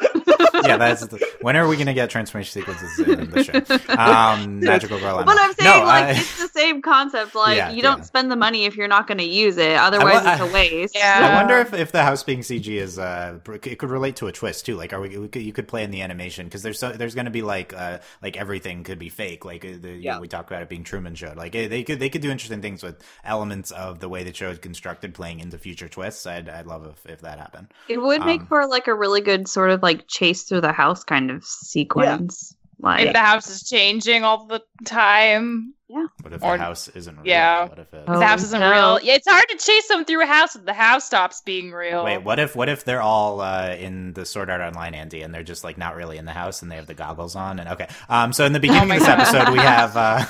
yeah, that's the, when are we gonna get transformation sequences in the show? Um, Magical Girl. Emma. but I'm saying, no, like, I- it's the same concept. Like, Yeah, you don't yeah. spend the money if you're not going to use it. Otherwise, I- it's a waste. Yeah. I wonder if, if the house being CG is uh it could relate to a twist too. Like, are we, we could, you could play in the animation because there's so there's going to be like uh like everything could be fake. Like uh, the, you Yeah. know, we talked about it being Truman Show. Like eh, they could they could do interesting things with elements of the way the show is constructed, playing into future twists. I'd I'd love if, if that happened. It would make Um, for like a really good sort of like chase through the house kind of sequence. Like, If the house is changing all the time. Yeah. What if Or- the house isn't real? yeah. What if it, Oh, the house isn't no. real. Yeah, it's hard to chase them through a house if the house stops being real. Wait, what if what if they're all uh, in the Sword Art Online, Andy, and they're just like not really in the house, and they have the goggles on? And okay, um, so in the beginning my of this God. episode, we have uh,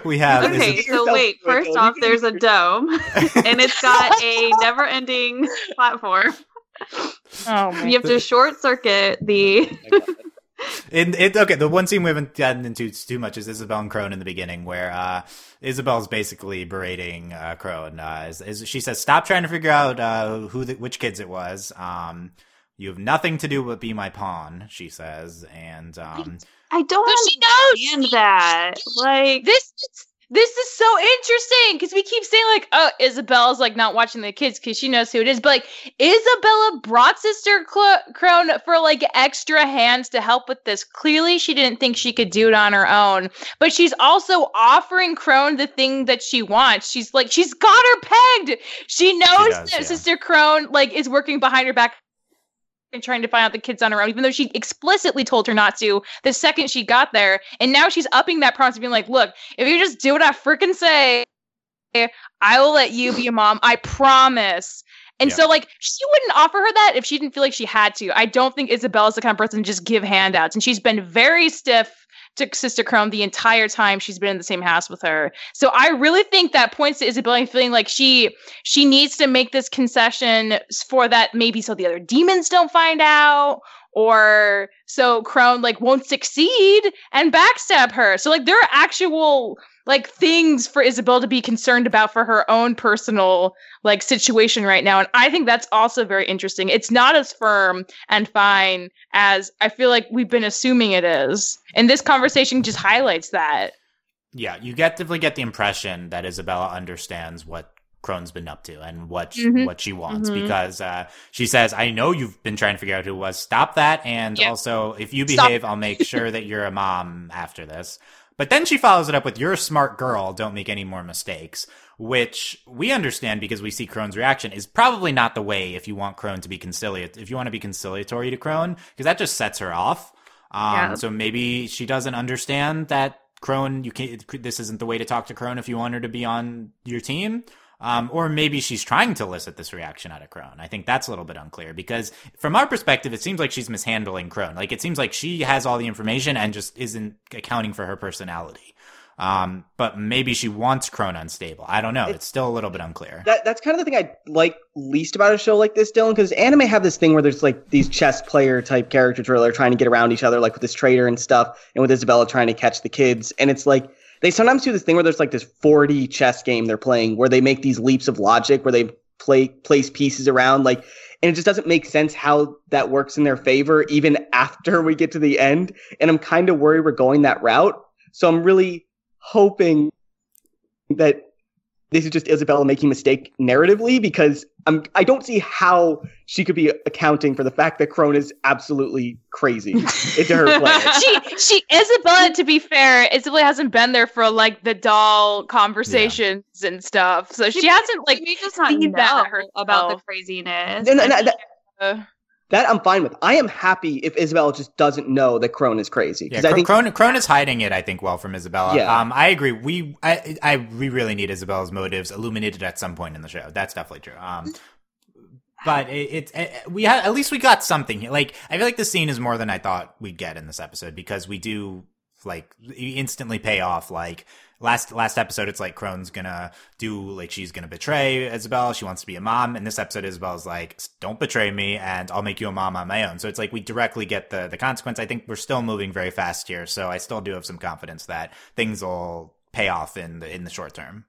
we have Okay, it- so wait. First off, there's a dome, and it's got a never-ending platform. Oh my You have to short circuit the. In it, okay, the one scene we haven't gotten into too much is Isabel and Crone in the beginning, where uh, Isabel's basically berating uh, Crone. Uh, as, as she says, "Stop trying to figure out uh, who, the, which kids it was. Um, you have nothing to do but be my pawn." She says, and um, I don't So she knows. understand that. Like, this this is so interesting because we keep saying like oh isabella's like not watching the kids because she knows who it is but like isabella brought sister crone for like extra hands to help with this. Clearly she didn't think she could do it on her own but she's also offering crone the thing that she wants. She's like she's got her pegged! She knows does, that yeah. sister crone like is working behind her back and trying to find out the kids on her own, even though she explicitly told her not to the second she got there. And now she's upping that promise, being like, "Look, if you just do what I freaking say, I will let you be a mom. I promise." And Yeah. so, like, she wouldn't offer her that if she didn't feel like she had to. I don't think Isabella's the kind of person to just give handouts, and she's been very stiff to Sister Crone the entire time she's been in the same house with her. So I really think that points to Isabella feeling like she she needs to make this concession for that maybe so the other demons don't find out or so Crone like won't succeed and backstab her. So like there are actual like things for Isabel to be concerned about for her own personal like situation right now and I think that's also very interesting. It's not as firm and fine as I feel like we've been assuming it is. And this conversation just highlights that. yeah, you get definitely get the impression that Isabella understands what Crone's been up to and what sh- Mhm. what she wants Mhm. because uh, she says, "I know you've been trying to figure out who it was. Stop that, and Yeah. also if you behave, I'll make sure that you're a mom after this." But then she follows it up with, You're a smart girl, don't make any more mistakes, which we understand because we see Crone's reaction is probably not the way if you want Crone to be conciliatory, if you want to be conciliatory to Crone, because that just sets her off. Um, Yeah. So maybe she doesn't understand that Crone, you can't, this isn't the way to talk to Crone if you want her to be on your team. Um, or maybe she's trying to elicit this reaction out of Crone. I think that's a little bit unclear because from our perspective, it seems like she's mishandling Crone. Like it seems like she has all the information and just isn't accounting for her personality. Um, but maybe she wants Crone unstable. I don't know. It's still a little bit unclear. That that's kind of the thing I like least about a show like this, Dylan, because anime have this thing where there's like these chess player type characters where they're trying to get around each other, like with this traitor and stuff, and with Isabella trying to catch the kids, and it's like they sometimes do this thing where there's like this 4D chess game they're playing where they make these leaps of logic where they play place pieces around, like, and it just doesn't make sense how that works in their favor even after we get to the end, and I'm kind of worried we're going that route, so I'm really hoping that this is just Isabella making a mistake narratively because I'm I don't see how she could be accounting for the fact that Crone is absolutely crazy into her plan. she she Isabella to be fair Isabella hasn't been there for like the doll conversations and stuff so she, hasn't like maybe just not seen that know about the craziness. And- and that, uh, that I'm fine with. I am happy if Isabella just doesn't know that Crone is crazy Yeah, I think Crone, Crone is hiding it, I think, well from Isabella. Yeah. Um, I agree. We, I, I, we really need Isabella's motives illuminated at some point in the show. That's definitely true. Um, but it, it, it we had at least we got something. Like I feel like the scene is more than I thought we'd get in this episode because we do like instantly pay off. Like last last episode, it's like Crone's gonna do like she's gonna betray Isabella. She wants to be a mom, and this episode, Isabella's like, "Don't betray me, and I'll make you a mom on my own." So it's like we directly get the the consequence. I think we're still moving very fast here, so I still do have some confidence that things will pay off in the in the short term.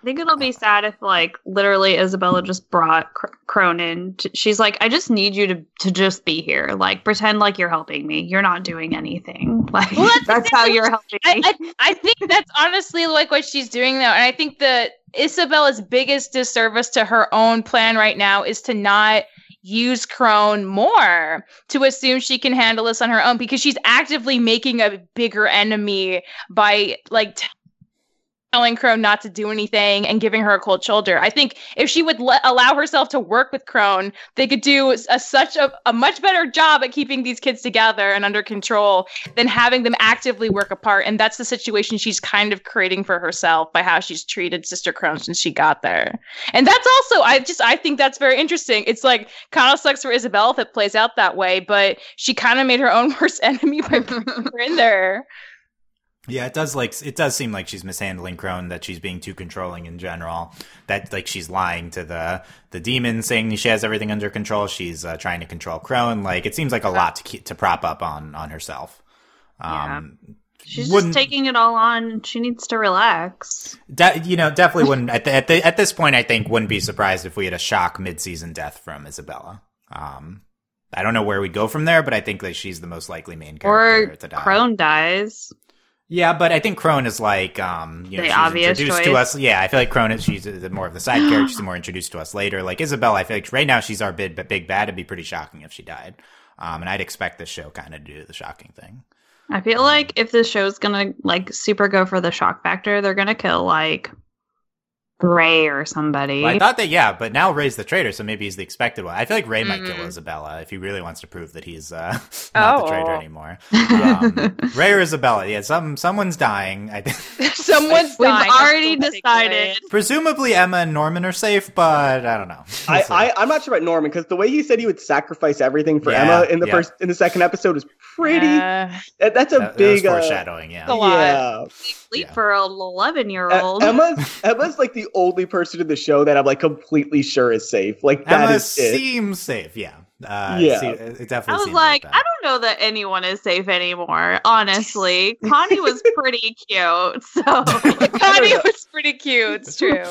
I think it'll be sad if, like, literally Isabella just brought Cr- Cronin. To, she's like, I just need you to to just be here. Like, pretend like you're helping me. You're not doing anything. Like, Well, that's that's, how you're helping me. I, I I think that's honestly like what she's doing though, and I think that Isabella's biggest disservice to her own plan right now is to not use Crone more to assume she can handle this on her own because she's actively making a bigger enemy by like t- telling Crone not to do anything and giving her a cold shoulder. I think if she would let, allow herself to work with Crone, they could do a, such a, a much better job at keeping these kids together and under control than having them actively work apart. And that's the situation she's kind of creating for herself by how she's treated Sister Crone since she got there. And that's also, I just, I think that's very interesting. It's like kind of sucks for Isabel if it plays out that way, but she kind of made her own worst enemy by bringing her in there. Yeah, it does like it does seem like she's mishandling Crone, that she's being too controlling in general. That like she's lying to the the demon, saying she has everything under control. She's uh, trying to control Crone. Like it seems like a lot to keep, to prop up on on herself. Um, She's wouldn't- just taking it all on. She needs to relax. de- you know, definitely wouldn't at the, at the at this point. I think wouldn't be surprised if we had a shock mid season death from Isabella. Um, I don't know where we'd go from there, but I think that she's the most likely main character Or to die. Crone dies. Yeah, but I think Crone is like, um, you know, The she's obvious introduced choice. to us. Yeah, I feel like Crone is she's more of the side character. She's more introduced to us later. Like Isabel, I feel like right now she's our big, big bad. It'd be pretty shocking if she died. Um, and I'd expect this show kind of to do the shocking thing. I feel like if this show's gonna like super go for the shock factor, they're gonna kill like Ray or somebody. Well, I thought that, yeah, but now Ray's the traitor, so maybe he's the expected one. I feel like Ray might kill Mm. Isabella if he really wants to prove that he's uh, not the traitor Oh. anymore. Um, Ray or Isabella, yeah, some someone's dying. I think. Someone's We've dying. already decided. Presumably Emma and Norman are safe, but I don't know. I, see. I I'm not sure about Norman because the way he said he would sacrifice everything for Yeah, Emma in the yeah. first in the second episode is pretty. Yeah. that- that's a That- that was big uh, foreshadowing. Yeah. a lot. yeah. Sleep Yeah. for an eleven year old. Emma's Emma's like the only person in the show that I'm like completely sure is safe. Like that Emma is it. seems safe. Yeah. Uh, Yeah. see- it definitely. I was seems like, that. I don't know that anyone is safe anymore. Honestly, Connie was pretty cute. So Connie was pretty cute. It's true.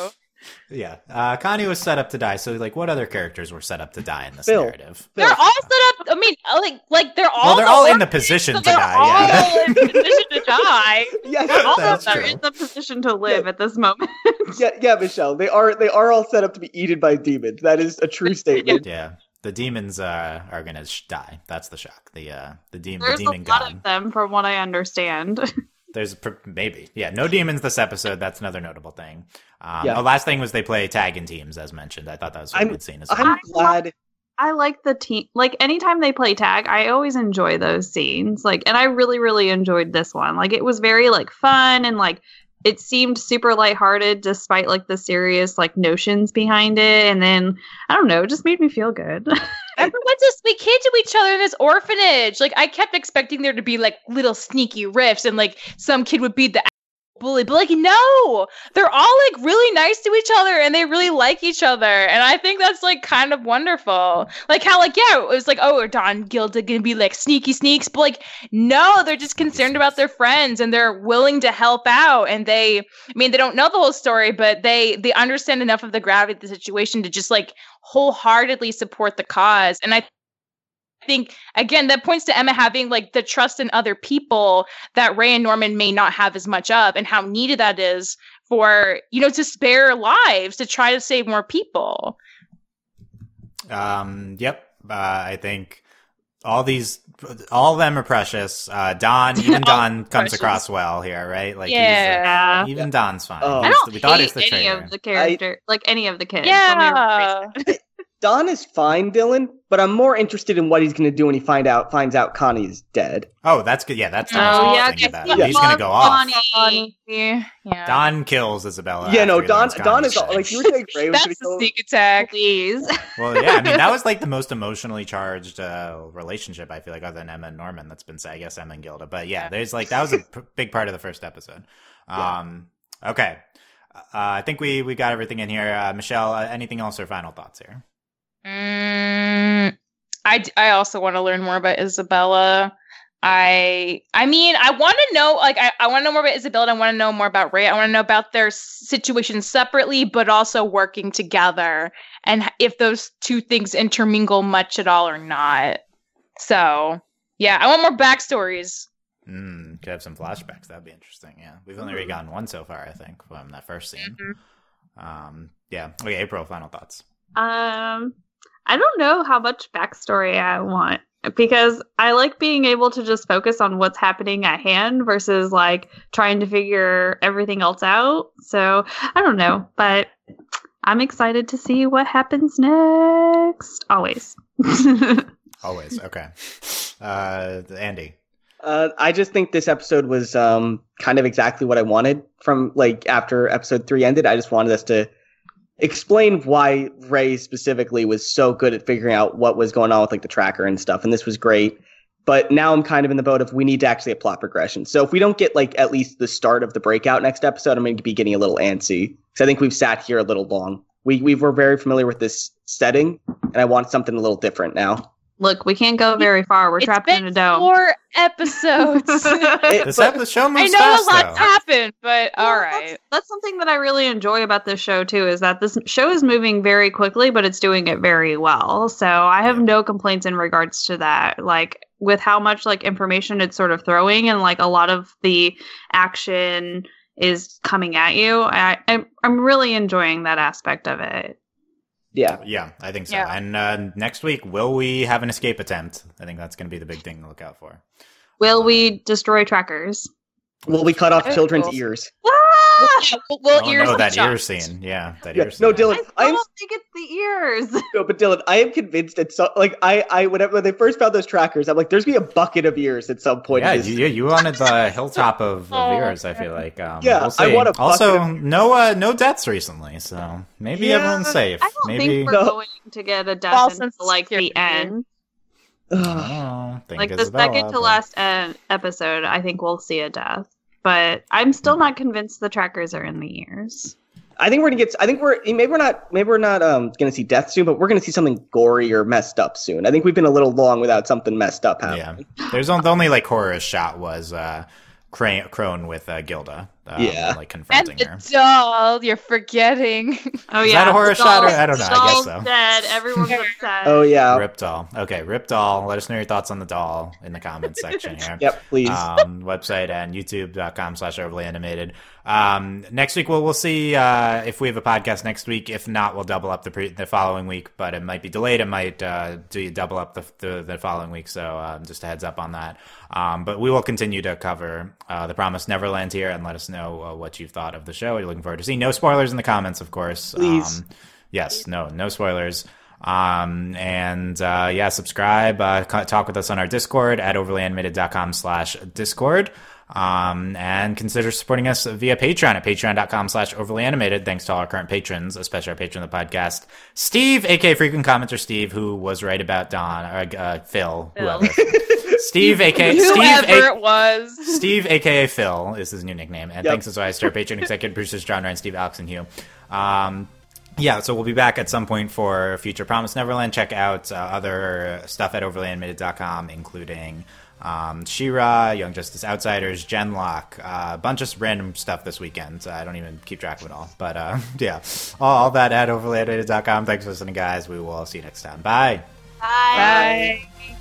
Yeah. Uh, Connie was set up to die. So, like, what other characters were set up to die in this Phil. narrative? They're all set up. I mean, like, like they're all. Well, they're all in the position so to they're die. all Yeah. in position to die. Yes, all of That's them are true. in the position to live at this moment. yeah, yeah, Michelle. They are they are all set up to be eaten by demons. That is a true statement. yeah. The demons uh, are gonna sh- die. That's the shock. The uh, the demon, There's the a demon lot god. of them, from what I understand. there's maybe yeah no demons this episode. That's another notable thing. Um, Yeah. The last thing was they play tag in teams, as mentioned. I thought that was a I'm- good scene as well. I'm glad. I like the team. Like anytime they play tag, I always enjoy those scenes. Like, and I really, really enjoyed this one. Like, it was very like fun and like it seemed super lighthearted despite like the serious like notions behind it. And then I don't know, it just made me feel good. Everyone's a sweet kid to each other in this orphanage. Like I kept expecting there to be like little sneaky riffs and like some kid would be the bully, but like no, they're all like really nice to each other and they really like each other. And I think that's like kind of wonderful. Like how like yeah, it was like oh, Don Gilda gonna be like sneaky sneaks? But like no, they're just concerned about their friends and they're willing to help out. And they, I mean, they don't know the whole story, but they they understand enough of the gravity of the situation to just like wholeheartedly support the cause. And I think again that points to Emma having like the trust in other people that Ray and Norman may not have as much of and how needed that is for you know to spare lives to try to save more people. Um, yep. Uh, I think all these, all of them are precious. Uh, Don, even Don comes precious. across well here, right? Like, he's the- yeah. even Don's fine. Oh. I don't we thought hate he's the any traitor. of the character, like any of the kids. Yeah. rephrase that. Don is fine, Dylan, but I'm more interested in what he's going to do when he find out finds out Connie's dead. Oh, that's good. Yeah, that's Oh, Don's yeah, yeah, thing about he it. He's gonna loves go off. Bonnie. Yeah. Don kills Isabella. yeah, no, Don. Don is all, like you were saying. Ray was That's gonna the sneak attack. Please. Well, yeah, I mean that was like the most emotionally charged uh, relationship I feel like, other than Emma and Norman. That's been said. I guess Emma and Gilda, but yeah, there's like that was a p- big part of the first episode. Um, okay, uh, I think we we got everything in here. Uh, Michelle, uh, anything else or final thoughts here? Mm, I, d- I also want to learn more about Isabella. I I mean I want to know like I, I want to know more about Isabella. I want to know more about Ray. I want to know about their situations separately, but also working together, and if those two things intermingle much at all or not. So yeah, I want more backstories. Mm, could have some flashbacks. That'd be interesting. Yeah, we've only already gotten one so far, I think, from that first scene. Um, yeah. Okay, April. Final thoughts. Um, I don't know how much backstory I want because I like being able to just focus on what's happening at hand versus like trying to figure everything else out. So I don't know, but I'm excited to see what happens next. Always. Always okay. Uh, Andy. Uh, I just think this episode was um, kind of exactly what I wanted from like after episode three ended. I just wanted us to explain why Ray specifically was so good at figuring out what was going on with like the tracker and stuff, and this was great. But now I'm kind of in the boat of we need to actually have plot progression. So if we don't get like at least the start of the breakout next episode, I'm going to be getting a little antsy because I think we've sat here a little long. We we were very familiar with this setting, and I want something a little different now. Look, we can't go very far. We're It's trapped been in a dome. four episodes. It- This but- ep- the show I know fast, a lot's though. happened, but all Well, right. That's, that's something that I really enjoy about this show too. Is that this show is moving very quickly, but it's doing it very well. So I have Yeah. no complaints in regards to that. Like with how much like information it's sort of throwing, and like a lot of the action is coming at you. I, I'm I'm really enjoying that aspect of it. Yeah, Yeah, I think so. Yeah. And uh, next week, will we have an escape attempt? I think that's going to be the big thing to look out for. Will we destroy trackers? will we cut off children's cool. ears? We'll, we'll, we'll oh ears no, that be ear scene. Yeah, that Yeah, ear scene. no, Dylan, I I'm don't think it's the ears. No, but Dylan, I am convinced at some like I I whenever when they first found those trackers, I'm like, there's gonna be a bucket of ears at some point. Yeah, in this. you, you wanted the hilltop of, of Oh, ears. I feel like. Um, Yeah, we'll I want a Also, of- no uh, no deaths recently, so maybe Yeah, everyone's safe. I don't maybe. think we're No. going to get a death False until like the end. Oh, like the Isabella, second to but- last uh, episode, I think we'll see a death. But I'm still not convinced the trackers are in the ears. I think we're gonna get. I think we're maybe we're not maybe we're not um gonna see death soon, but we're gonna see something gory or messed up soon. I think we've been a little long without something messed up happening. Yeah, there's on, the only like horror shot was uh, Crane, Crone with uh, Gilda. Um, Yeah. like confronting And the her. doll, you're forgetting. Oh Is yeah, that a horror shot or- I don't know, I guess so. Dead. Everyone's upset. Oh yeah. Rip doll. Okay, Rip doll. Let us know your thoughts on the doll in the comments section here. Yep. Please. um, website and youtube.com slash overly animated. Um, next week, we'll we'll see uh, if we have a podcast next week. If not, we'll double up the pre- the following week. But it might be delayed. It might uh, do double up the, the, the following week. So um, just a heads up on that. Um, but we will continue to cover uh, the Promised Neverland here and let us know uh, what you've thought of the show. You're looking forward to seeing no spoilers in the comments, of course. Please. Um, yes, no, no spoilers. Um, and, uh, yeah, subscribe, uh, talk with us on our Discord at overlyanimated.com slash Discord. Um, and consider supporting us via Patreon at patreon.com slash overlyanimated. Thanks to all our current patrons, especially our patron of the podcast, Steve, aka frequent commenter Steve, who was right about Don, or, uh, Phil, Phil. whoever. Steve, aka Steve, Whoever a- it was. Steve, aka Phil, is his new nickname. And Yep. thanks as always to our patron executive producers, John Ryan, Steve, Alex, and Hugh. Um, yeah, so we'll be back at some point for future Promise Neverland. Check out uh, other stuff at overlyanimated.com, including um, She-Ra, Young Justice Outsiders, Genlock, uh, a bunch of random stuff this weekend. I don't even keep track of it all. But uh, yeah, all, all that at overlyanimated.com. Thanks for listening, guys. We will see you next time. Bye. Bye. Bye.